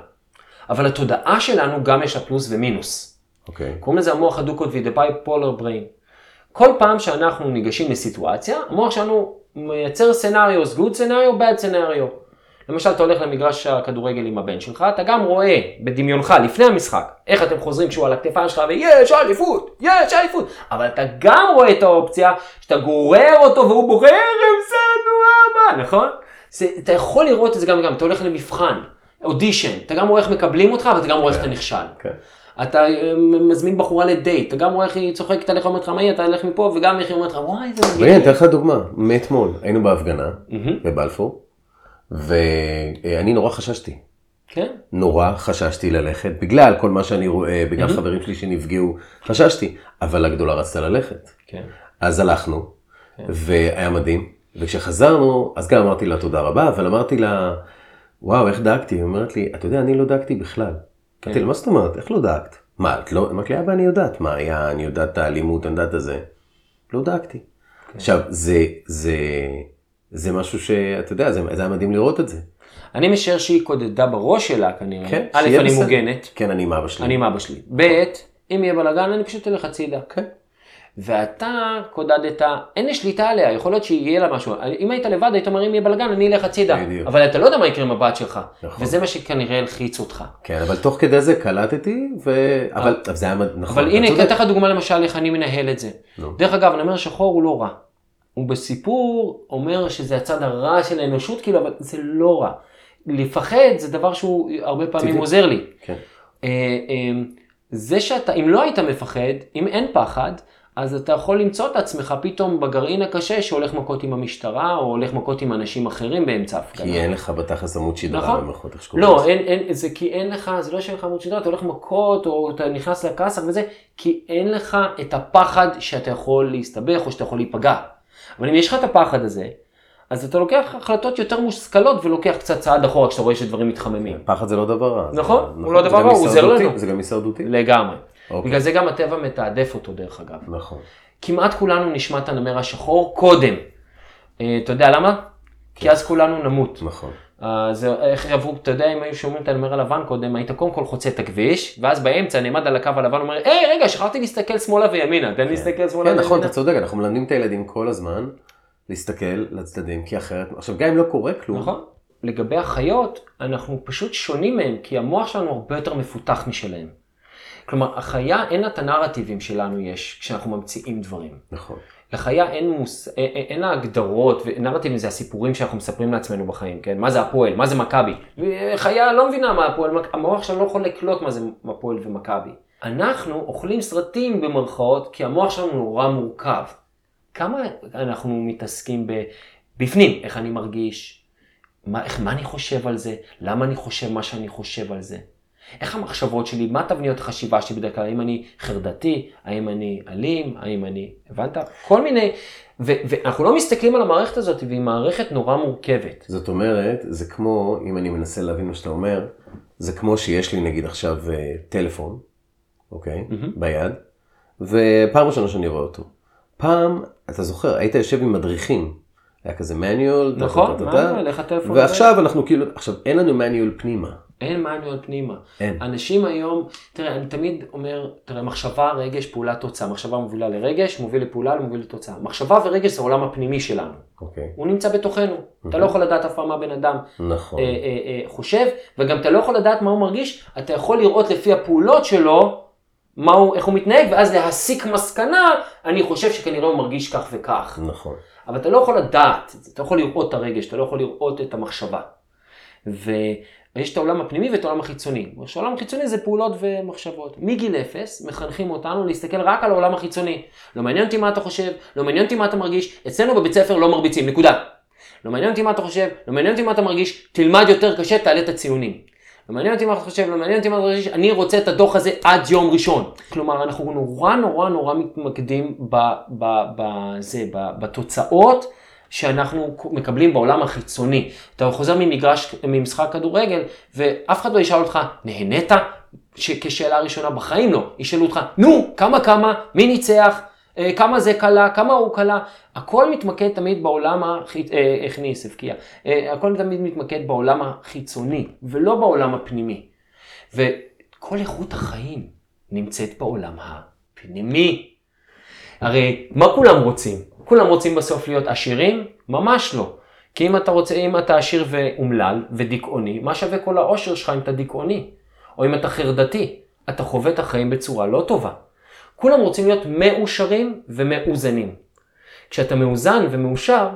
אבל התודעה שלנו גם יש לה פלוס ומינוס. אוקיי. קוראים לזה המוח הדו-קוטבי, the bipolar brain. כל פעם שאנחנו ניגשים לסיטואציה, המוח שלנו מייצר סנאריוס, good scenario, bad scenario. למשל, אתה הולך למגרש הכדורגל עם הבן שלך, אתה גם רואה בדמיונך, לפני המשחק, איך אתם חוזרים כשהוא על הכתפיים שלך ויש אליפות, יש אליפות, אבל אתה גם רואה את האופציה שאתה גורר אותו והוא בוחר, הפסדנו אבא, נכון? זה, אתה יכול לראות את זה גם וגם, אתה הולך למבחן, אודישן, אתה גם רואה איך מקבלים אותך, אבל אתה גם רואה איך אתה נכשל. כן. אתה אה, מזמין בחורה לדייט, אתה גם רואה איך היא צוחקת עליך, אומרת לך, מה יהיה, אתה הולך מפה, וגם איך היא אומרת לך, וואי, זה מגיע. אני אתן לך דוגמה, מאתמול, היינו בהפגנה בבלפור, ואני נורא חששתי. כן. נורא חששתי ללכת, בגלל כל מה שאני רואה, בגלל חברים שלי שנפגעו, חששתי, אבל הגדולה רצתה ללכת. כן. אז הלכנו, כן. והיה מדהים, וכשחזרנו, אז גם אמרתי לה תודה רבה, אבל אמרתי לה, וואו, איך דאגתי? היא אומרת לי, אתה יודע, אני לא דאגתי בכלל. אמרתי לה, מה זאת אומרת? איך לא דאגת? מה, את לא... אמרתי לי, אבא, אני יודעת מה היה, אני יודעת את האלימות, אני יודעת את זה. לא דאגתי. כן. עכשיו, זה, זה, זה משהו שאתה יודע, זה, זה היה מדהים לראות את זה. אני משער שהיא קודדה בראש שלה כנראה. כן, א', אני בסדר. מוגנת. כן, אני עם אבא שלי. אני עם אבא שלי. ב', אם יהיה בלאגן, אני פשוט אלך הצידה. כן. ואתה קודדת, אין לי שליטה עליה, יכול להיות שיהיה לה משהו. אם היית לבד, היית אומר, אם יהיה בלאגן, אני אלך הצידה. בדיוק. אבל אתה לא יודע מה יקרה עם הבת שלך. נכון. וזה מה שכנראה הלחיץ אותך. כן, אבל תוך כדי זה קלטתי, ו... אבל אבל זה היה נכון. אבל הנה. אני אתן לך דוגמה למשל איך אני מנהל את זה. נו. דרך אגב, הנמר השחור הוא לא רע. הוא בסיפור אומר שזה הצד הרע של האנושות, כאילו, אבל זה לא רע. לפחד זה דבר שהוא הרבה פעמים. עוזר לי. כן. אה, אה, זה שאתה, אם לא היית מפחד, אם אין פחד, אז אתה יכול למצוא את עצמך פתאום בגרעין הקשה שהולך מכות עם המשטרה, או הולך מכות עם אנשים אחרים באמצע הפגנה. כי אין לך בתכלס עמוד שדרה נכון. במחוז, איך שקוראים לא. אין, אין, זה כי אין לך, זה לא שאין לך עמוד שדרה, אתה הולך מכות, או אתה נכנס לכאסח וזה, כי אין לך את הפחד שאתה יכול להסתבך, או שאתה יכול להיפגע. אבל אם יש לך את הפחד הזה, אז אתה לוקח החלטות יותר מושכלות, ולוקח קצת צעד אחורה כשאתה רואה שדברים מתחממים. פחד זה לא דבר רע. זה- נכון, הוא לא דבר רע, הוא עוזר הישרדותי, לנו. זה גם הישרדותי. לגמרי. אוקיי. בגלל זה גם הטבע מתעדף אותו דרך אגב. נכון. כמעט כולנו נשמע את הנמר השחור קודם. אה, אתה יודע למה? כי אז כולנו נמות. נכון. אה, זה, איך יעברו, אתה יודע, אם היו שומעים את הנמר הלבן קודם, היית קודם כל חוצה את הכביש, ואז באמצע נעמד על הקו הלבן ואומר, היי, רגע, שכחתי להסתכל שמאלה וימינה, תן לי להסתכל שמאלה כן, וימינה. נכון, אתה צודק, אנחנו מלמדים את הילדים כל הזמן להסתכל לצדדים, כי אחרת, עכשיו גם אם לא קורה כלום, נכון. לגבי החיות, אנחנו פשוט שונים מהם, כי המוח שלנו הרבה יותר מפותח משלהם. כלומר, החיה אין לה את הנרטיבים שלנו יש, כשאנחנו ממציאים דברים. נכון. לחיה אין, מוס... א- א- אין לה הגדרות, ונרטיבים זה הסיפורים שאנחנו מספרים לעצמנו בחיים, כן? מה זה הפועל, מה זה מכבי. חיה לא מבינה מה הפועל, המוח שלנו לא יכול לקלוט מה זה הפועל ומכבי. אנחנו אוכלים סרטים במרכאות, כי המוח שלנו נורא מורכב. כמה אנחנו מתעסקים ב... בפנים, איך אני מרגיש, מה, איך, מה אני חושב על זה, למה אני חושב מה שאני חושב על זה. איך המחשבות שלי, מה תבניות החשיבה שלי בדרך כלל, האם אני חרדתי, האם אני אלים, האם אני, הבנת? כל מיני, ו- ואנחנו לא מסתכלים על המערכת הזאת, והיא מערכת נורא מורכבת. זאת אומרת, זה כמו, אם אני מנסה להבין מה שאתה אומר, זה כמו שיש לי נגיד עכשיו אה, טלפון, אוקיי, ביד, ופעם ראשונה שאני רואה אותו. פעם, אתה זוכר, היית יושב עם מדריכים, היה כזה טה, נכון? מה, הטלפון ועכשיו אנחנו כאילו, עכשיו אין לנו manual פנימה, אין מניואל פנימה. אין. אנשים היום, תראה, אני תמיד אומר, תראה, מחשבה, רגש, פעולה, תוצאה. מחשבה מובילה לרגש, מוביל לפעולה, מוביל לתוצאה. מחשבה ורגש זה העולם הפנימי שלנו. אוקיי, הוא נמצא בתוכנו. אתה לא יכול לדעת אף פעם מה בן אדם נכון, אה, אה, אה, חושב, וגם אתה לא יכול לדעת מה הוא מרגיש, אתה יכול לראות לפי הפעולות שלו, מה הוא, איך הוא מתנהג, ואז להסיק מסקנה, אני חושב שכנראה הוא מרגיש כך וכך. נכון, אבל אתה לא יכול לדעת אתה יכול לראות את הרגש, אתה לא יכול לראות את המחשבה. ויש את העולם הפנימי ואת העולם החיצוני. העולם החיצוני זה פעולות ומחשבות. מגיל אפס מחנכים אותנו להסתכל רק על העולם החיצוני. לא מעניין אותי מה אתה חושב, לא מעניין אותי מה אתה מרגיש, אצלנו בבית ספר לא מרביצים, נקודה. לא מעניין אותי מה אתה חושב, לא מעניין אותי מה אתה מרגיש, תלמד יותר קשה, תעלה את הציונים. לא מעניין אותי מה אתה חושב, לא מעניין אותי מה אתה מרגיש, אני רוצה את הדוח הזה עד יום ראשון. כלומר, אנחנו נורא נורא נורא מתמקדים בזה, בתוצאות שאנחנו מקבלים בעולם החיצוני. אתה חוזר ממגרש, ממשחק כדורגל, ואף אחד לא ישאל אותך, נהנית? כשאלה ראשונה בחיים לא. ישאלו אותך, נו, כמה כמה, מי ניצח? אה, כמה זה קלה, כמה הוא קלה, הכל מתמקד תמיד בעולם החיצוני, הכניס, הבקיע, אה, הכל תמיד מתמקד בעולם החיצוני, ולא בעולם הפנימי. וכל איכות החיים נמצאת בעולם הפנימי. הרי מה כולם רוצים? כולם רוצים בסוף להיות עשירים? ממש לא. כי אם אתה רוצה, אם אתה עשיר ואומלל ודיכאוני, מה שווה כל העושר שלך אם אתה דיכאוני? או אם אתה חרדתי, אתה חווה את החיים בצורה לא טובה. כולם רוצים להיות מאושרים ומאוזנים. כשאתה מאוזן ומאושר,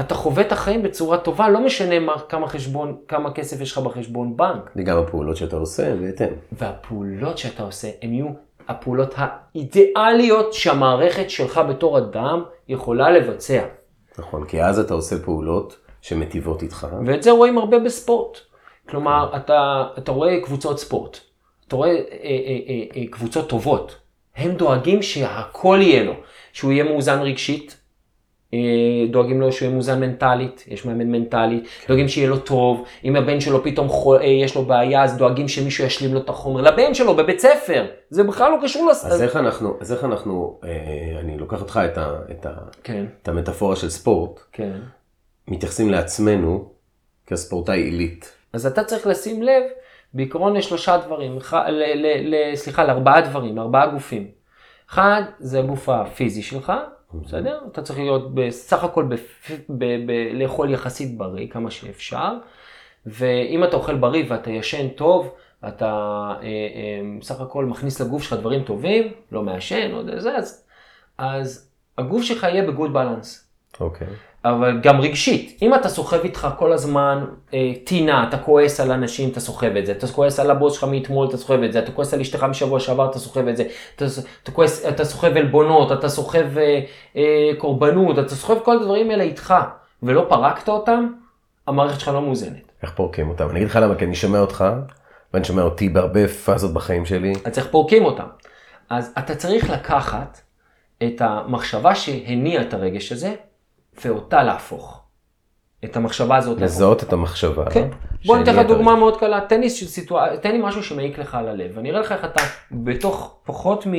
אתה חווה את החיים בצורה טובה, לא משנה מה, כמה חשבון, כמה כסף יש לך בחשבון בנק. וגם הפעולות שאתה עושה בהתאם. והפעולות שאתה עושה, הן יהיו הפעולות האידיאליות שהמערכת שלך בתור אדם יכולה לבצע. נכון, כי אז אתה עושה פעולות שמטיבות איתך. ואת זה רואים הרבה בספורט. כלומר, אתה, אתה רואה קבוצות ספורט, אתה רואה אה, אה, אה, אה, קבוצות טובות, הם דואגים שהכל יהיה לו, שהוא יהיה מאוזן רגשית, דואגים לו שהוא יהיה מאוזן מנטלית, יש מאמן מנטלי, דואגים שיהיה לו טוב, אם הבן שלו פתאום חול, אה, יש לו בעיה, אז דואגים שמישהו ישלים לו את החומר, לבן שלו בבית ספר, זה בכלל לא קשור לס... אז איך אנחנו, אז איך אנחנו, אה, אני לוקח אותך את, ה, את, ה, כן, את המטאפורה של ספורט, כן. מתייחסים לעצמנו כספורטאי עילית. אז אתה צריך לשים לב בעיקרון לשלושה דברים, ח- ל, ל, ל, סליחה, לארבעה דברים, ארבעה גופים. אחד, זה הגוף הפיזי שלך, בסדר? אתה צריך להיות בסך הכל בפ... ב... ב... לאכול יחסית בריא כמה שאפשר, ואם אתה אוכל בריא ואתה ישן טוב, אתה אה, אה, בסך הכל מכניס לגוף שלך דברים טובים, לא מעשן, או זה, אז, אז הגוף שלך יהיה בגוד בלנס. אוקיי. אבל גם רגשית, אם אתה סוחב איתך כל הזמן אה, טינה, אתה כועס על אנשים, אתה סוחב את זה, אתה כועס על הבוס שלך מאתמול, אתה סוחב את זה, אתה כועס על אשתך משבוע שעבר, אתה סוחב את זה, אתה, אתה, כועס, אתה סוחב עלבונות, אתה סוחב אה, אה, קורבנות, אתה סוחב כל הדברים האלה איתך, ולא פרקת אותם, המערכת שלך לא מאוזנת. איך פורקים אותם? אני אגיד לך למה, כי אני שומע אותך, ואני שומע אותי בהרבה פאזות בחיים שלי. אז צריך פורקים אותם. אז אתה צריך לקחת את המחשבה שהניעה את הרגש הזה, ואותה להפוך. את המחשבה הזאת. להפוך. לזהות את המחשבה. כן. בוא ניתן לך דוגמה. מאוד קלה, תן לי, סיטואציה, תן לי משהו שמעיק לך על הלב, ואני אראה לך איך אתה בתוך פחות מ...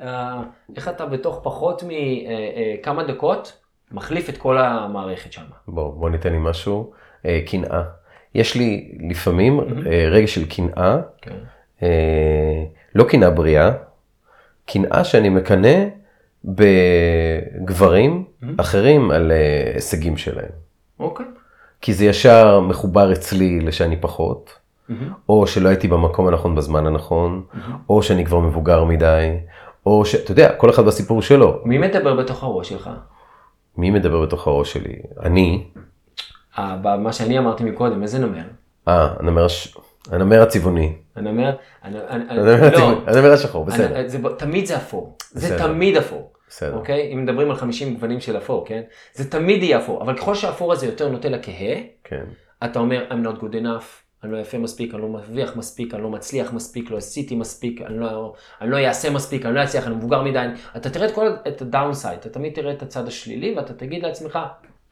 אה, איך אתה בתוך פחות מכמה דקות מחליף את כל המערכת שם. בוא, בוא ניתן לי משהו. אה, קנאה. יש לי לפעמים אה, רגע של קנאה, כן. אה, לא קנאה בריאה, קנאה שאני מקנא בגברים אחרים על אה, הישגים שלהם. אוקיי. כי זה ישר מחובר אצלי לשאני פחות, או שלא הייתי במקום הנכון בזמן הנכון, או שאני כבר מבוגר מדי, או ש... אתה יודע, כל אחד בסיפור שלו. מי מדבר בתוך הראש שלך? מי מדבר בתוך הראש שלי? אני, אה, ב- מה שאני אמרתי מקודם, איזה נמר? אה, הנמר, הש... הנמר הצבעוני. הנמר, אני- אני- הנמר לא, הנמר השחור, בסדר. אני- זה תמיד זה אפור, זה. תמיד אפור. בסדר. אוקיי? אם מדברים על 50 גוונים של אפור, כן? זה תמיד יהיה אפור, אבל ככל שהאפור הזה יותר נוטה לכהה, כן. אתה אומר, I'm not good enough, אני לא יפה מספיק, אני לא מרוויח מספיק, אני לא מצליח מספיק, לא עשיתי מספיק, אני לא, אני לא אעשה מספיק, אני לא אצליח, אני מבוגר מדי. אתה תראה את כל, את הדאונסייד, אתה תמיד תראה את הצד השלילי, ואתה תגיד לעצמך,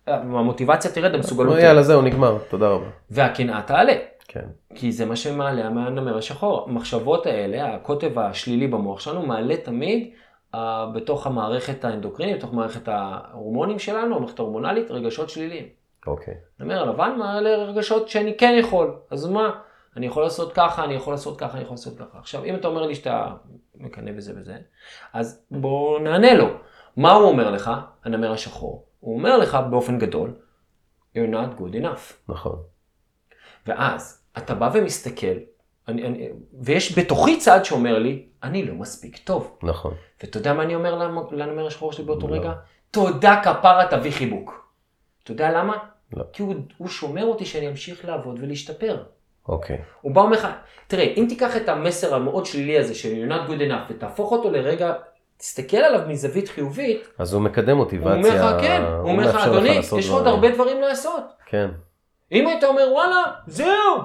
"אה, המוטיבציה תרד, המסוגלות תרד. יאללה, זהו, נגמר, תודה רבה. והקנאה תעלה. כן. כי זה מה שמעלה מהנמר השחור. המחשבות האלה, הקוטב השלילי במוח שלנו, מעלה תמיד בתוך המערכת האנדוקרינית, בתוך מערכת ההורמונים שלנו, המערכת ההורמונלית, רגשות שליליים. אוקיי. נמר הלבן מעלה רגשות שאני כן יכול, אז מה? אני יכול לעשות ככה, אני יכול לעשות ככה, אני יכול לעשות ככה. עכשיו, אם אתה אומר לי שאתה מקנא בזה וזה, אז בוא נענה לו. מה הוא אומר לך, הנמר השחור? הוא אומר לך באופן גדול, you're not good enough. נכון. ואז אתה בא ומסתכל, אני, אני, ויש בתוכי צד שאומר לי, אני לא מספיק טוב. נכון. ואתה יודע מה אני אומר לנמר השחור שלי באותו לא. רגע? תודה כפרה תביא חיבוק. אתה יודע למה? לא. כי הוא, הוא שומר אותי שאני אמשיך לעבוד ולהשתפר. אוקיי. הוא בא ואומר לך, תראה, אם תיקח את המסר המאוד שלילי הזה של you're not good enough ותהפוך אותו לרגע, תסתכל עליו מזווית חיובית, אז הוא מקדם הוא מוטיבציה. אומר לך, כן, הוא אומר לך, אדוני, יש עוד דברים." הרבה דברים לעשות. כן. אם היית אומר, וואלה, זהו,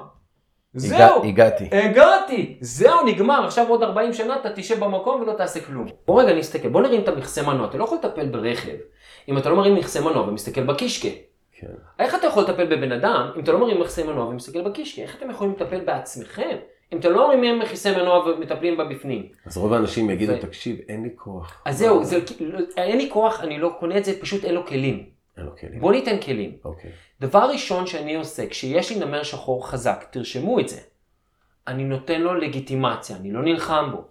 זהו, הגעתי. הגעתי, זהו, נגמר, עכשיו עוד 40 שנה אתה תשב במקום ולא תעשה כלום. בוא רגע נסתכל, בוא נרים את המכסה מנוע, אתה לא יכול לטפל ברכב אם אתה לא מרים מכסה מנוע ומסתכל בקישקה. כן. איך אתה יכול לטפל בבן אדם אם אתה לא מרים מכסה מנוע ומסתכל בקישקה? איך אתם יכולים לטפל בעצמכם אם אתם לא מרימים מכסה מנוע ומטפלים בה בפנים? אז רוב האנשים יגידו, ו- תקשיב, אין לי כוח. אז זהו, זה, כאילו, אין לי כוח, אני לא קונה את זה, פשוט אין לו כלים. לו כלים. בוא ניתן כלים. אוקיי. דבר ראשון שאני עושה, כשיש לי נמר שחור חזק, תרשמו את זה. אני נותן לו לגיטימציה, אני לא נלחם בו.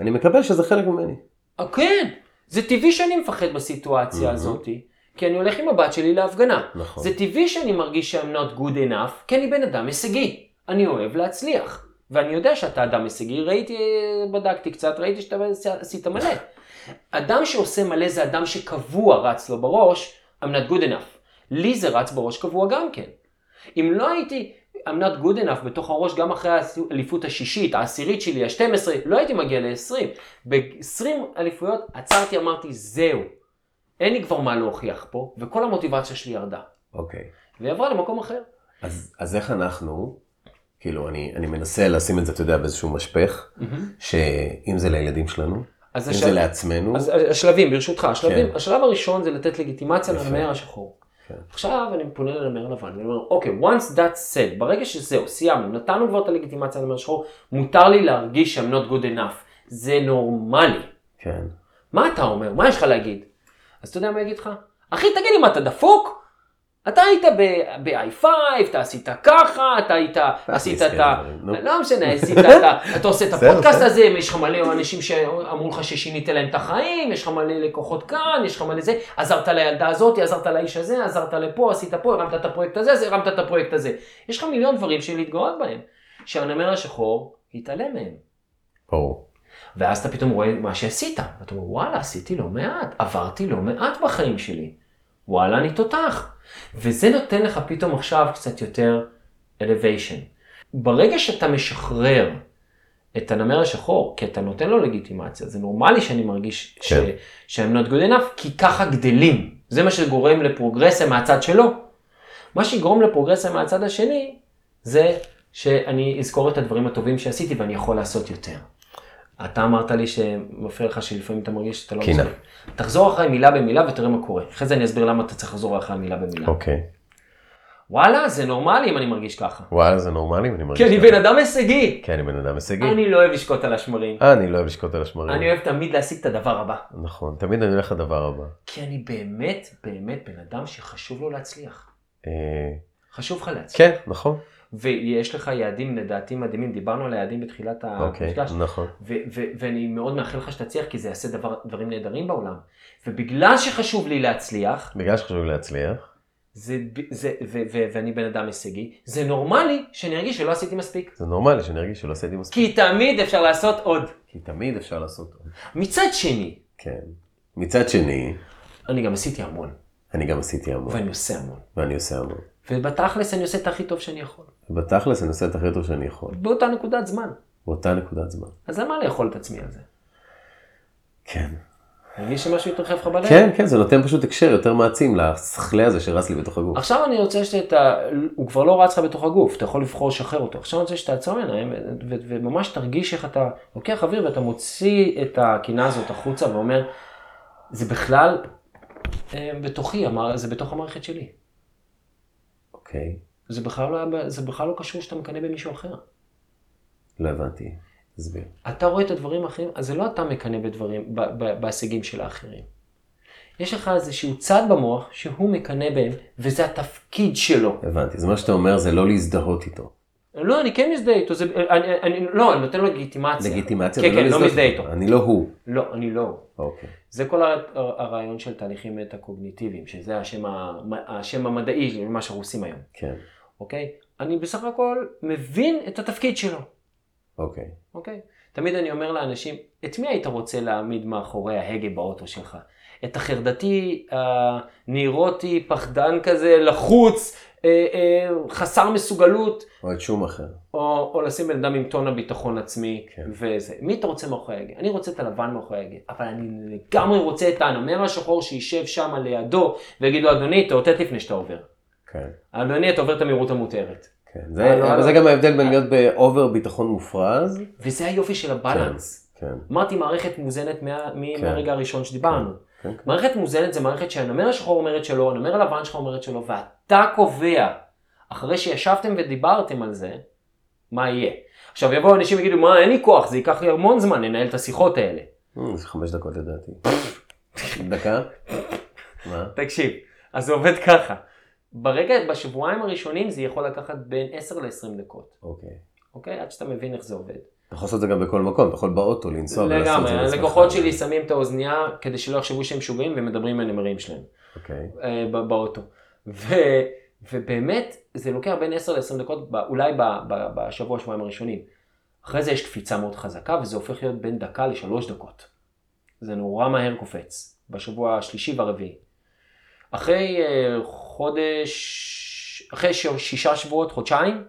אני מקבל שזה חלק ממני. אה, כן, זה טבעי שאני מפחד בסיטואציה מהמם. הזאת, כי אני הולך עם הבת שלי להפגנה. נכון. זה טבעי שאני מרגיש שאני not good enough, כי אני בן אדם הישגי. אני אוהב להצליח. ואני יודע שאתה אדם הישגי, ראיתי, בדקתי קצת, ראיתי שאתה עשית מלא. אדם שעושה מלא זה אדם שקבוע רץ לו בראש, I'm not good enough. לי זה רץ בראש קבוע גם כן. אם לא הייתי I'm not good enough בתוך הראש גם אחרי האליפות השישית, העשירית שלי, ה-12, לא הייתי מגיע ל-20. ב-20 אליפויות עצרתי, אמרתי, זהו. אין לי כבר מה להוכיח פה, וכל המוטיבציה שלי ירדה. אוקיי. והיא עברה למקום אחר. אז, אז איך אנחנו, כאילו, אני, אני מנסה לשים את זה, אתה יודע, באיזשהו משפך, שאם זה לילדים שלנו, אז אם השל- זה לעצמנו, אז השלבים, ברשותך, השלבים, כן. השלב הראשון זה לתת לגיטימציה. לנמר השחור. כן. עכשיו אני פונה לנמר לבן, ואני אומר, אוקיי, once that's said, ברגע שזהו, סיימנו, נתנו כבר את הלגיטימציה לנמר השחור, מותר לי להרגיש I'm not good enough. זה נורמלי. כן, מה אתה אומר? מה יש לך להגיד? אז אתה יודע מה יגיד לך? אחי, תגיד לי, מה, אתה דפוק? אתה היית ב-i5, אתה עשית ככה, אתה היית, עשית את ה... לא משנה, עשית את ה... אתה עושה את הפודקאסט. הזה, יש לך מלא אנשים שאמרו לך ששינית להם את החיים, יש לך מלא לקוחות כאן, יש לך מלא זה, עזרת לילדה הזאת, עזרת לאיש הזה, עזרת לפה, עשית פה, הרמת את הפרויקט הזה, הרמת את הפרויקט הזה. יש לך מיליון דברים של להתגאות בהם. שהנמר השחור יתעלם מהם. ברור. ואז אתה פתאום רואה מה שעשית. ואתה אומר, וואלה, עשיתי לא מעט, עברתי לא מעט בחיים שלי. וואלה, אני תותח. וזה נותן לך פתאום עכשיו קצת יותר elevation. ברגע שאתה משחרר את הנמר השחור, כי אתה נותן לו לגיטימציה, זה נורמלי שאני מרגיש ש... כן. שהם not good enough, כי ככה גדלים. זה מה שגורם לפרוגרסיה מהצד שלו. מה שיגרום לפרוגרסיה מהצד השני, זה שאני אזכור את הדברים הטובים שעשיתי ואני יכול לעשות יותר. אתה אמרת לי שמפריע לך שלפעמים אתה מרגיש שאתה לא קינה. מספיק. תחזור אחרי מילה במילה ותראה מה קורה. אחרי זה אני אסביר למה אתה צריך לחזור אחרי המילה במילה. אוקיי. וואלה, זה נורמלי אם אני מרגיש ככה. וואלה, זה נורמלי, ואני מרגיש כי אני ככה. בן אדם הישגי. כי אני בן אדם הישגי. אני לא אוהב לשקוט על השמרים. אה, אני לא אוהב לשקוט על השמרים. אני אוהב תמיד להשיג את הדבר הבא. נכון, תמיד אני הולך לדבר הבא. כי אני באמת, באמת בן אדם שחשוב לו להצליח. חשוב לך להצליח. כן, נכון. ויש לך יעדים לדעתי מדהימים, דיברנו על היעדים בתחילת אוקיי, המפגש. נכון. ו- ו- ואני מאוד מאחל לך שתצליח, כי זה יעשה דבר, דברים נהדרים בעולם. ובגלל שחשוב לי להצליח, בגלל שחשוב לי להצליח, זה, זה, ו- ו- ואני בן אדם הישגי, זה נורמלי שאני ארגיש שלא עשיתי מספיק. זה נורמלי שאני ארגיש שלא עשיתי מספיק. כי תמיד אפשר לעשות עוד. כי תמיד אפשר לעשות עוד. מצד שני, כן. מצד שני, אני גם עשיתי המון, אני גם עשיתי המון, ואני עושה המון. ואני עושה המון. ובתכלס אני עושה את הכי טוב שאני יכול. ובתכלס אני עושה את הכי טוב שאני יכול. באותה נקודת זמן. באותה נקודת זמן. אז למה לאכול את עצמי על זה? כן. מרגיש שמשהו התרחב לך בלב? כן, כן, זה נותן פשוט הקשר יותר מעצים לשכלי הזה שרץ לי בתוך הגוף. עכשיו אני רוצה שאתה, הוא כבר לא רץ לך בתוך הגוף, אתה יכול לבחור לשחרר אותו. עכשיו אני רוצה שתעצור עיניים ו- ו- וממש תרגיש איך אתה לוקח אוויר ואתה מוציא את הקינה הזאת החוצה ואומר, זה בכלל אה, בתוכי, זה בתוך המערכת שלי. אוקיי, זה בכלל לא, זה בכלל לא קשור שאתה מקנא במישהו אחר. לא הבנתי. תסביר. אתה רואה את הדברים האחרים, אז זה לא אתה מקנא בדברים, בהישגים של האחרים. יש לך איזשהו צד במוח שהוא מקנא בהם, וזה התפקיד שלו. הבנתי. אז מה שאתה אומר זה לא להזדהות איתו. לא, אני כן מזדהה איתו, זה, אני, אני, לא, אני נותן לו לגיטימציה. לגיטימציה כן, ולא כן, לא מזדהה איתו. אני לא הוא. לא, אני לא. אוקיי. זה כל הר- הרעיון של תהליכים מטה-קוגניטיביים, שזה השם, השם המדעי למה שאנחנו עושים היום, כן. אוקיי? אני בסך הכל מבין את התפקיד שלו, אוקיי. אוקיי? תמיד אני אומר לאנשים, את מי היית רוצה להעמיד מאחורי ההגה באוטו שלך? את החרדתי, הנאירוטי, פחדן כזה, לחוץ, חסר מסוגלות, או את שום אחר. או, או לשים בן אדם עם טון הביטחון עצמי, כן. וזה. מי אתה רוצה מאחורי ההגה? אני רוצה את הלבן מאחורי ההגה, אבל אני לגמרי רוצה את הנמר השחור שישב שם לידו, ויגיד לו, אדוני, תאותת לפני שאתה עובר. כן. אדוני, אתה עובר את המהירות המותרת. כן. אה, זה, לא, אבל לא. זה גם ההבדל בין להיות באובר ביטחון מופרז. וזה היופי של הבלנס. כן. אמרתי מערכת מוזנת מה, כן. מהרגע הראשון שדיברנו. כן. כן. מערכת מוזנת זה מערכת שהנמר השחור אומרת שלו, הנמר הלבן שלך אומרת שלו, ואתה קובע, אחרי שישבתם ודיברתם על זה, מה יהיה. עכשיו יבואו אנשים ויגידו, מה, אין לי כוח, זה ייקח לי המון זמן לנהל את השיחות האלה. אה, זה חמש דקות לדעתי. דקה? מה? תקשיב, אז זה עובד ככה. ברגע, בשבועיים הראשונים זה יכול לקחת בין 10 ל-20 דקות, אוקיי. אוקיי? עד שאתה מבין איך זה עובד. אתה יכול לעשות את זה גם בכל מקום, אתה יכול באוטו לנסוע ולעשות את לגמרי, זה לעצמך. הלקוחות שלי שמים את האוזנייה כדי שלא יחשבו שהם משוגעים ומדברים עם הנמרים שלהם. אוקיי. אה, באוטו. ו, ובאמת, זה לוקח בין 10 ל-20 דקות, אולי בשבוע, שבועיים הראשונים. אחרי זה יש קפיצה מאוד חזקה, וזה הופך להיות בין דקה לשלוש דקות. זה נורא מהר קופץ, בשבוע השלישי והרביעי. אחרי אה, חודש, אחרי שישה שבועות, חודשיים,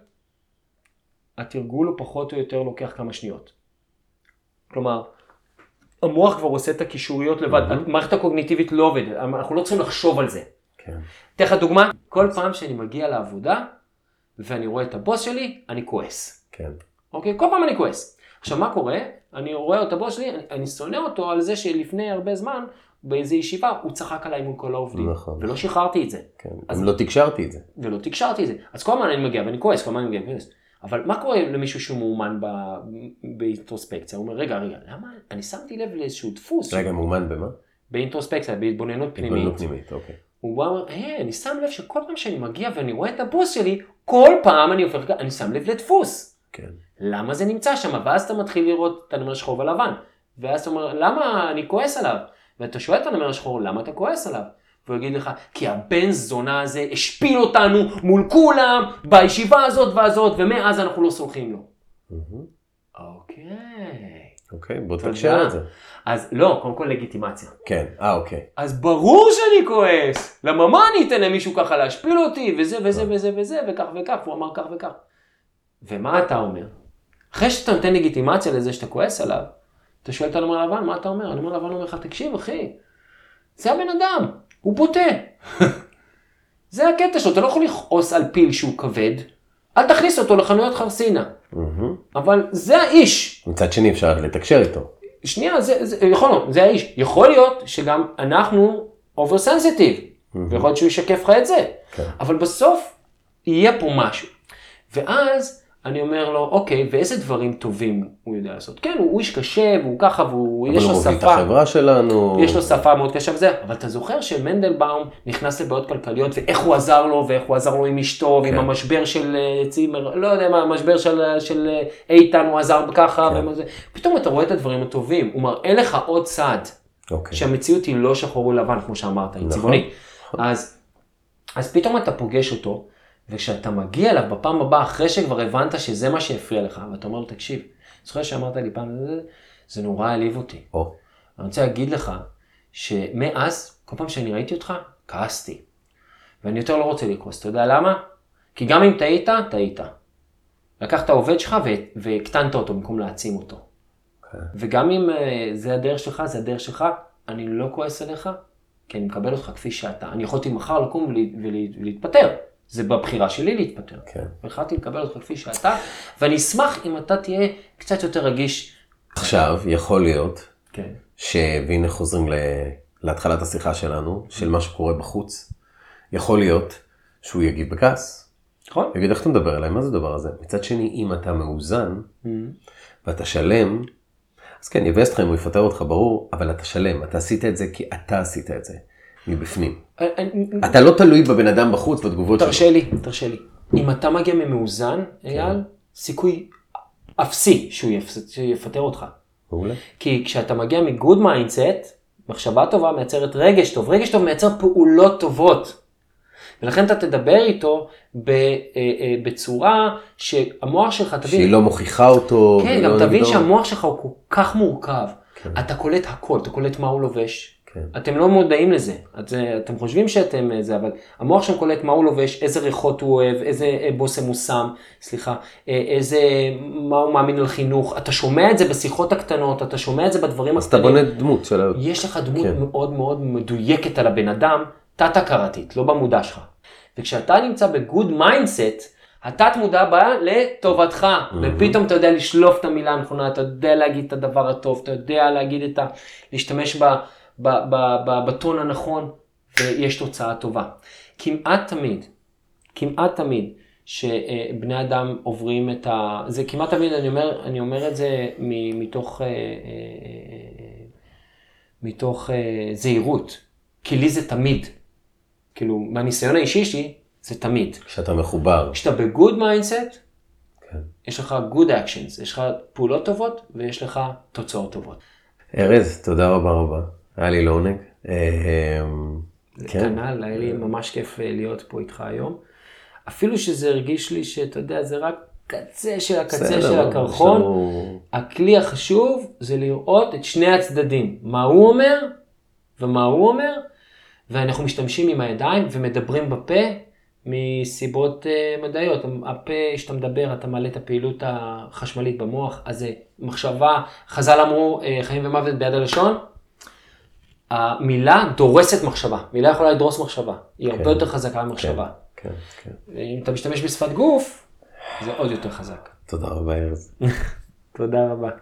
התרגול הוא פחות או יותר לוקח כמה שניות. כלומר, המוח כבר עושה את הקישוריות לבד, מהמם. המערכת הקוגניטיבית לא עובדת, אנחנו לא צריכים לחשוב על זה. כן. אתן לך דוגמה, כל פעם שאני מגיע לעבודה ואני רואה את הבוס שלי, אני כועס. כן. אוקיי? כל פעם אני כועס. עכשיו מה קורה? אני רואה את הבוס שלי, אני, אני שונא אותו על זה שלפני הרבה זמן, באיזו ישיבה, הוא צחק עליי מול כל העובדים. נכון. ולא שחררתי את זה. כן. אז- לא תקשרתי את זה. ולא תקשרתי את זה. אז כל הזמן אני מגיע ואני כועס, כל הזמן אני מגיע וכועס. אבל מה קורה למישהו שהוא מאומן ב- באינטרוספקציה? הוא אומר, רגע, רגע, למה? אני שמתי לב לאיזשהו דפוס רגע, מאומן במה? באינטרוספקציה, בהתבוננות פנימית. התבוננות פנימית, אוקיי. הוא בא ואומר, היי, אני שם לב שכל פעם שאני מגיע ואני רואה את הבוס שלי, כל פעם אני הופך, אני שם לב לדפוס. כן. למה זה נמצא שם? ואז אתה מתחיל לראות את הנמר השחור ולבן. ואז אתה אומר, למה אני כועס עליו? ואתה שואל את הנמר השחור, למה אתה כועס עליו? והוא יגיד לך, כי הבן זונה הזה השפיל אותנו מול כולם בישיבה הזאת והזאת, ומאז אנחנו לא סולחים לו. אוקיי. אוקיי, בוא. תקשר את זה. אז לא, קודם כל לגיטימציה. כן, אה, אוקיי. אז ברור שאני כועס. למה מה אני אתן למישהו ככה להשפיל אותי, וזה וזה וזה וזה, וכך וכך, והוא אמר כך וכך. ומה אתה אומר? אחרי שאתה נותן לגיטימציה לזה שאתה כועס עליו, אתה שואל את הנמר לבן, מה אתה אומר? הנמר לבן אומר לך, תקשיב אחי, זה הבן אדם, הוא בוטה. זה הקטע שלו, אתה לא יכול לכעוס על פיל שהוא כבד, אל תכניס אותו לחנויות חרסינה. מהמם. אבל זה האיש, מצד שני אפשר לתקשר איתו. שנייה, זה, זה, יכול להיות, זה האיש. יכול להיות שגם אנחנו over sensitive, ויכול להיות שהוא ישקף לך את זה. כן. אבל בסוף יהיה פה משהו. ואז אני אומר לו, אוקיי, ואיזה דברים טובים הוא יודע לעשות? כן, הוא, הוא איש קשה, והוא ככה, והוא, אבל יש הוא לו מוביל את שפה. החברה שלנו. יש לו שפה מאוד קשה וזה, אבל אתה זוכר שמנדלבאום נכנס לבעיות כלכליות ואיך הוא עזר לו ואיך הוא עזר לו עם אשתו ועם כן. המשבר של אה, צימר, לא יודע מה, המשבר של, של אה, איתן הוא עזר ככה, כן. ומה זה. פתאום אתה רואה את הדברים הטובים, הוא מראה לך עוד צד, אוקיי. שהמציאות היא לא שחור ולבן כמו שאמרת, היא נכון. צבעונית. אז, אז פתאום אתה פוגש אותו, וכשאתה מגיע אליו בפעם הבאה אחרי שכבר הבנת שזה מה שהפריע לך, ואתה אומר לו תקשיב, זוכר שאמרת לי פעם, זה, זה נורא העליב אותי. או, אני רוצה להגיד לך שמאז, כל פעם שאני ראיתי אותך, כעסתי. ואני יותר לא רוצה לכעוס. אתה יודע למה? כי גם אם טעית, טעית. לקחת עובד שלך והקטנת אותו במקום להעצים אותו. כן. וגם אם אה, זה הדרך שלך, זה הדרך שלך, אני לא כועס עליך, כי אני מקבל אותך כפי שאתה. אני יכולתי מחר לקום ולה- ולה- ולהתפטר. זה בבחירה שלי להתפטר. כן. והחלטתי לקבל אותך כפי שאתה, ואני אשמח אם אתה תהיה קצת יותר רגיש. עכשיו, יכול להיות כן. ש... והנה חוזרים ל... להתחלת השיחה שלנו, של מה שקורה בחוץ. יכול להיות שהוא יגיב בכעס. נכון? יגיד, איך אתה מדבר אליי? מה זה הדבר הזה? מצד שני, אם אתה מאוזן, ואתה שלם, אז כן, יבאס אותך אם הוא יפטר אותך, ברור, אבל אתה שלם, אתה עשית את זה כי אתה עשית את זה, מבפנים. אתה לא תלוי בבן אדם בחוץ, בתגובות שלו. תרשה לי, תרשה לי. אם אתה מגיע ממאוזן, אייל, סיכוי אפסי שהוא יפ- שיפטר אותך. מעולה. כי כשאתה מגיע מ good mindset, מחשבה טובה מייצרת רגש טוב. רגש טוב מייצר פעולות טובות. ולכן אתה תדבר איתו ב, אה, אה, בצורה שהמוח שלך, תבין, שהיא לא מוכיחה אותו. כן, גם תבין נגדו. שהמוח שלך הוא כל כך מורכב. כן. אתה קולט הכל, אתה קולט מה הוא לובש. כן. אתם לא מודעים לזה, את, אתם חושבים שאתם אה, זה, אבל המוח שם קולט מה הוא לובש, איזה ריחות הוא אוהב, איזה אה, בושם הוא שם, סליחה, אה, איזה, מה הוא מאמין על חינוך, אתה שומע את זה בשיחות הקטנות, אתה שומע את זה בדברים אז אתה הקטנים. בונה דמות של ה... יש לך דמות כן. מאוד מאוד מדויקת על הבן אדם, תת-הכרתית, לא במודע שלך. וכשאתה נמצא ב good mindset, התת מודע בא לטובתך, ופתאום אתה יודע לשלוף את המילה הנכונה, אתה יודע להגיד את הדבר הטוב, אתה יודע להגיד את ה... להשתמש ב, בטון הנכון, ויש תוצאה טובה. כמעט תמיד, כמעט תמיד, שבני אדם עוברים את ה... זה כמעט תמיד, אני אומר, אני אומר את זה מתוך, אה, אה, אה, מתוך זהירות, כי לי זה תמיד. כאילו, מהניסיון האישי שלי, זה תמיד. כשאתה מחובר. כשאתה ב good mindset, כן. יש לך good actions, יש לך פעולות טובות ויש לך תוצאות טובות. ארז, תודה רבה רבה. היה לי לעונג. אה, כן. כנ"ל, היה לי ממש כיף אה, להיות פה איתך היום. אפילו שזה הרגיש לי שאתה יודע, זה רק קצה של הקצה בסדר, של הקרחון. לנו- הכלי החשוב זה לראות את שני הצדדים, מה הוא אומר ומה הוא אומר, ואנחנו משתמשים עם הידיים ומדברים בפה מסיבות uh, מדעיות. הפה, כשאתה מדבר, אתה מעלה את הפעילות החשמלית במוח, אז זה מחשבה, חז"ל אמרו, uh, חיים ומוות ביד הלשון, המילה דורסת מחשבה, מילה יכולה לדרוס מחשבה, היא הרבה כן. יותר חזקה ממחשבה. כן, כן. אם אתה משתמש בשפת גוף, זה עוד יותר חזק. תודה רבה ארז. תודה רבה.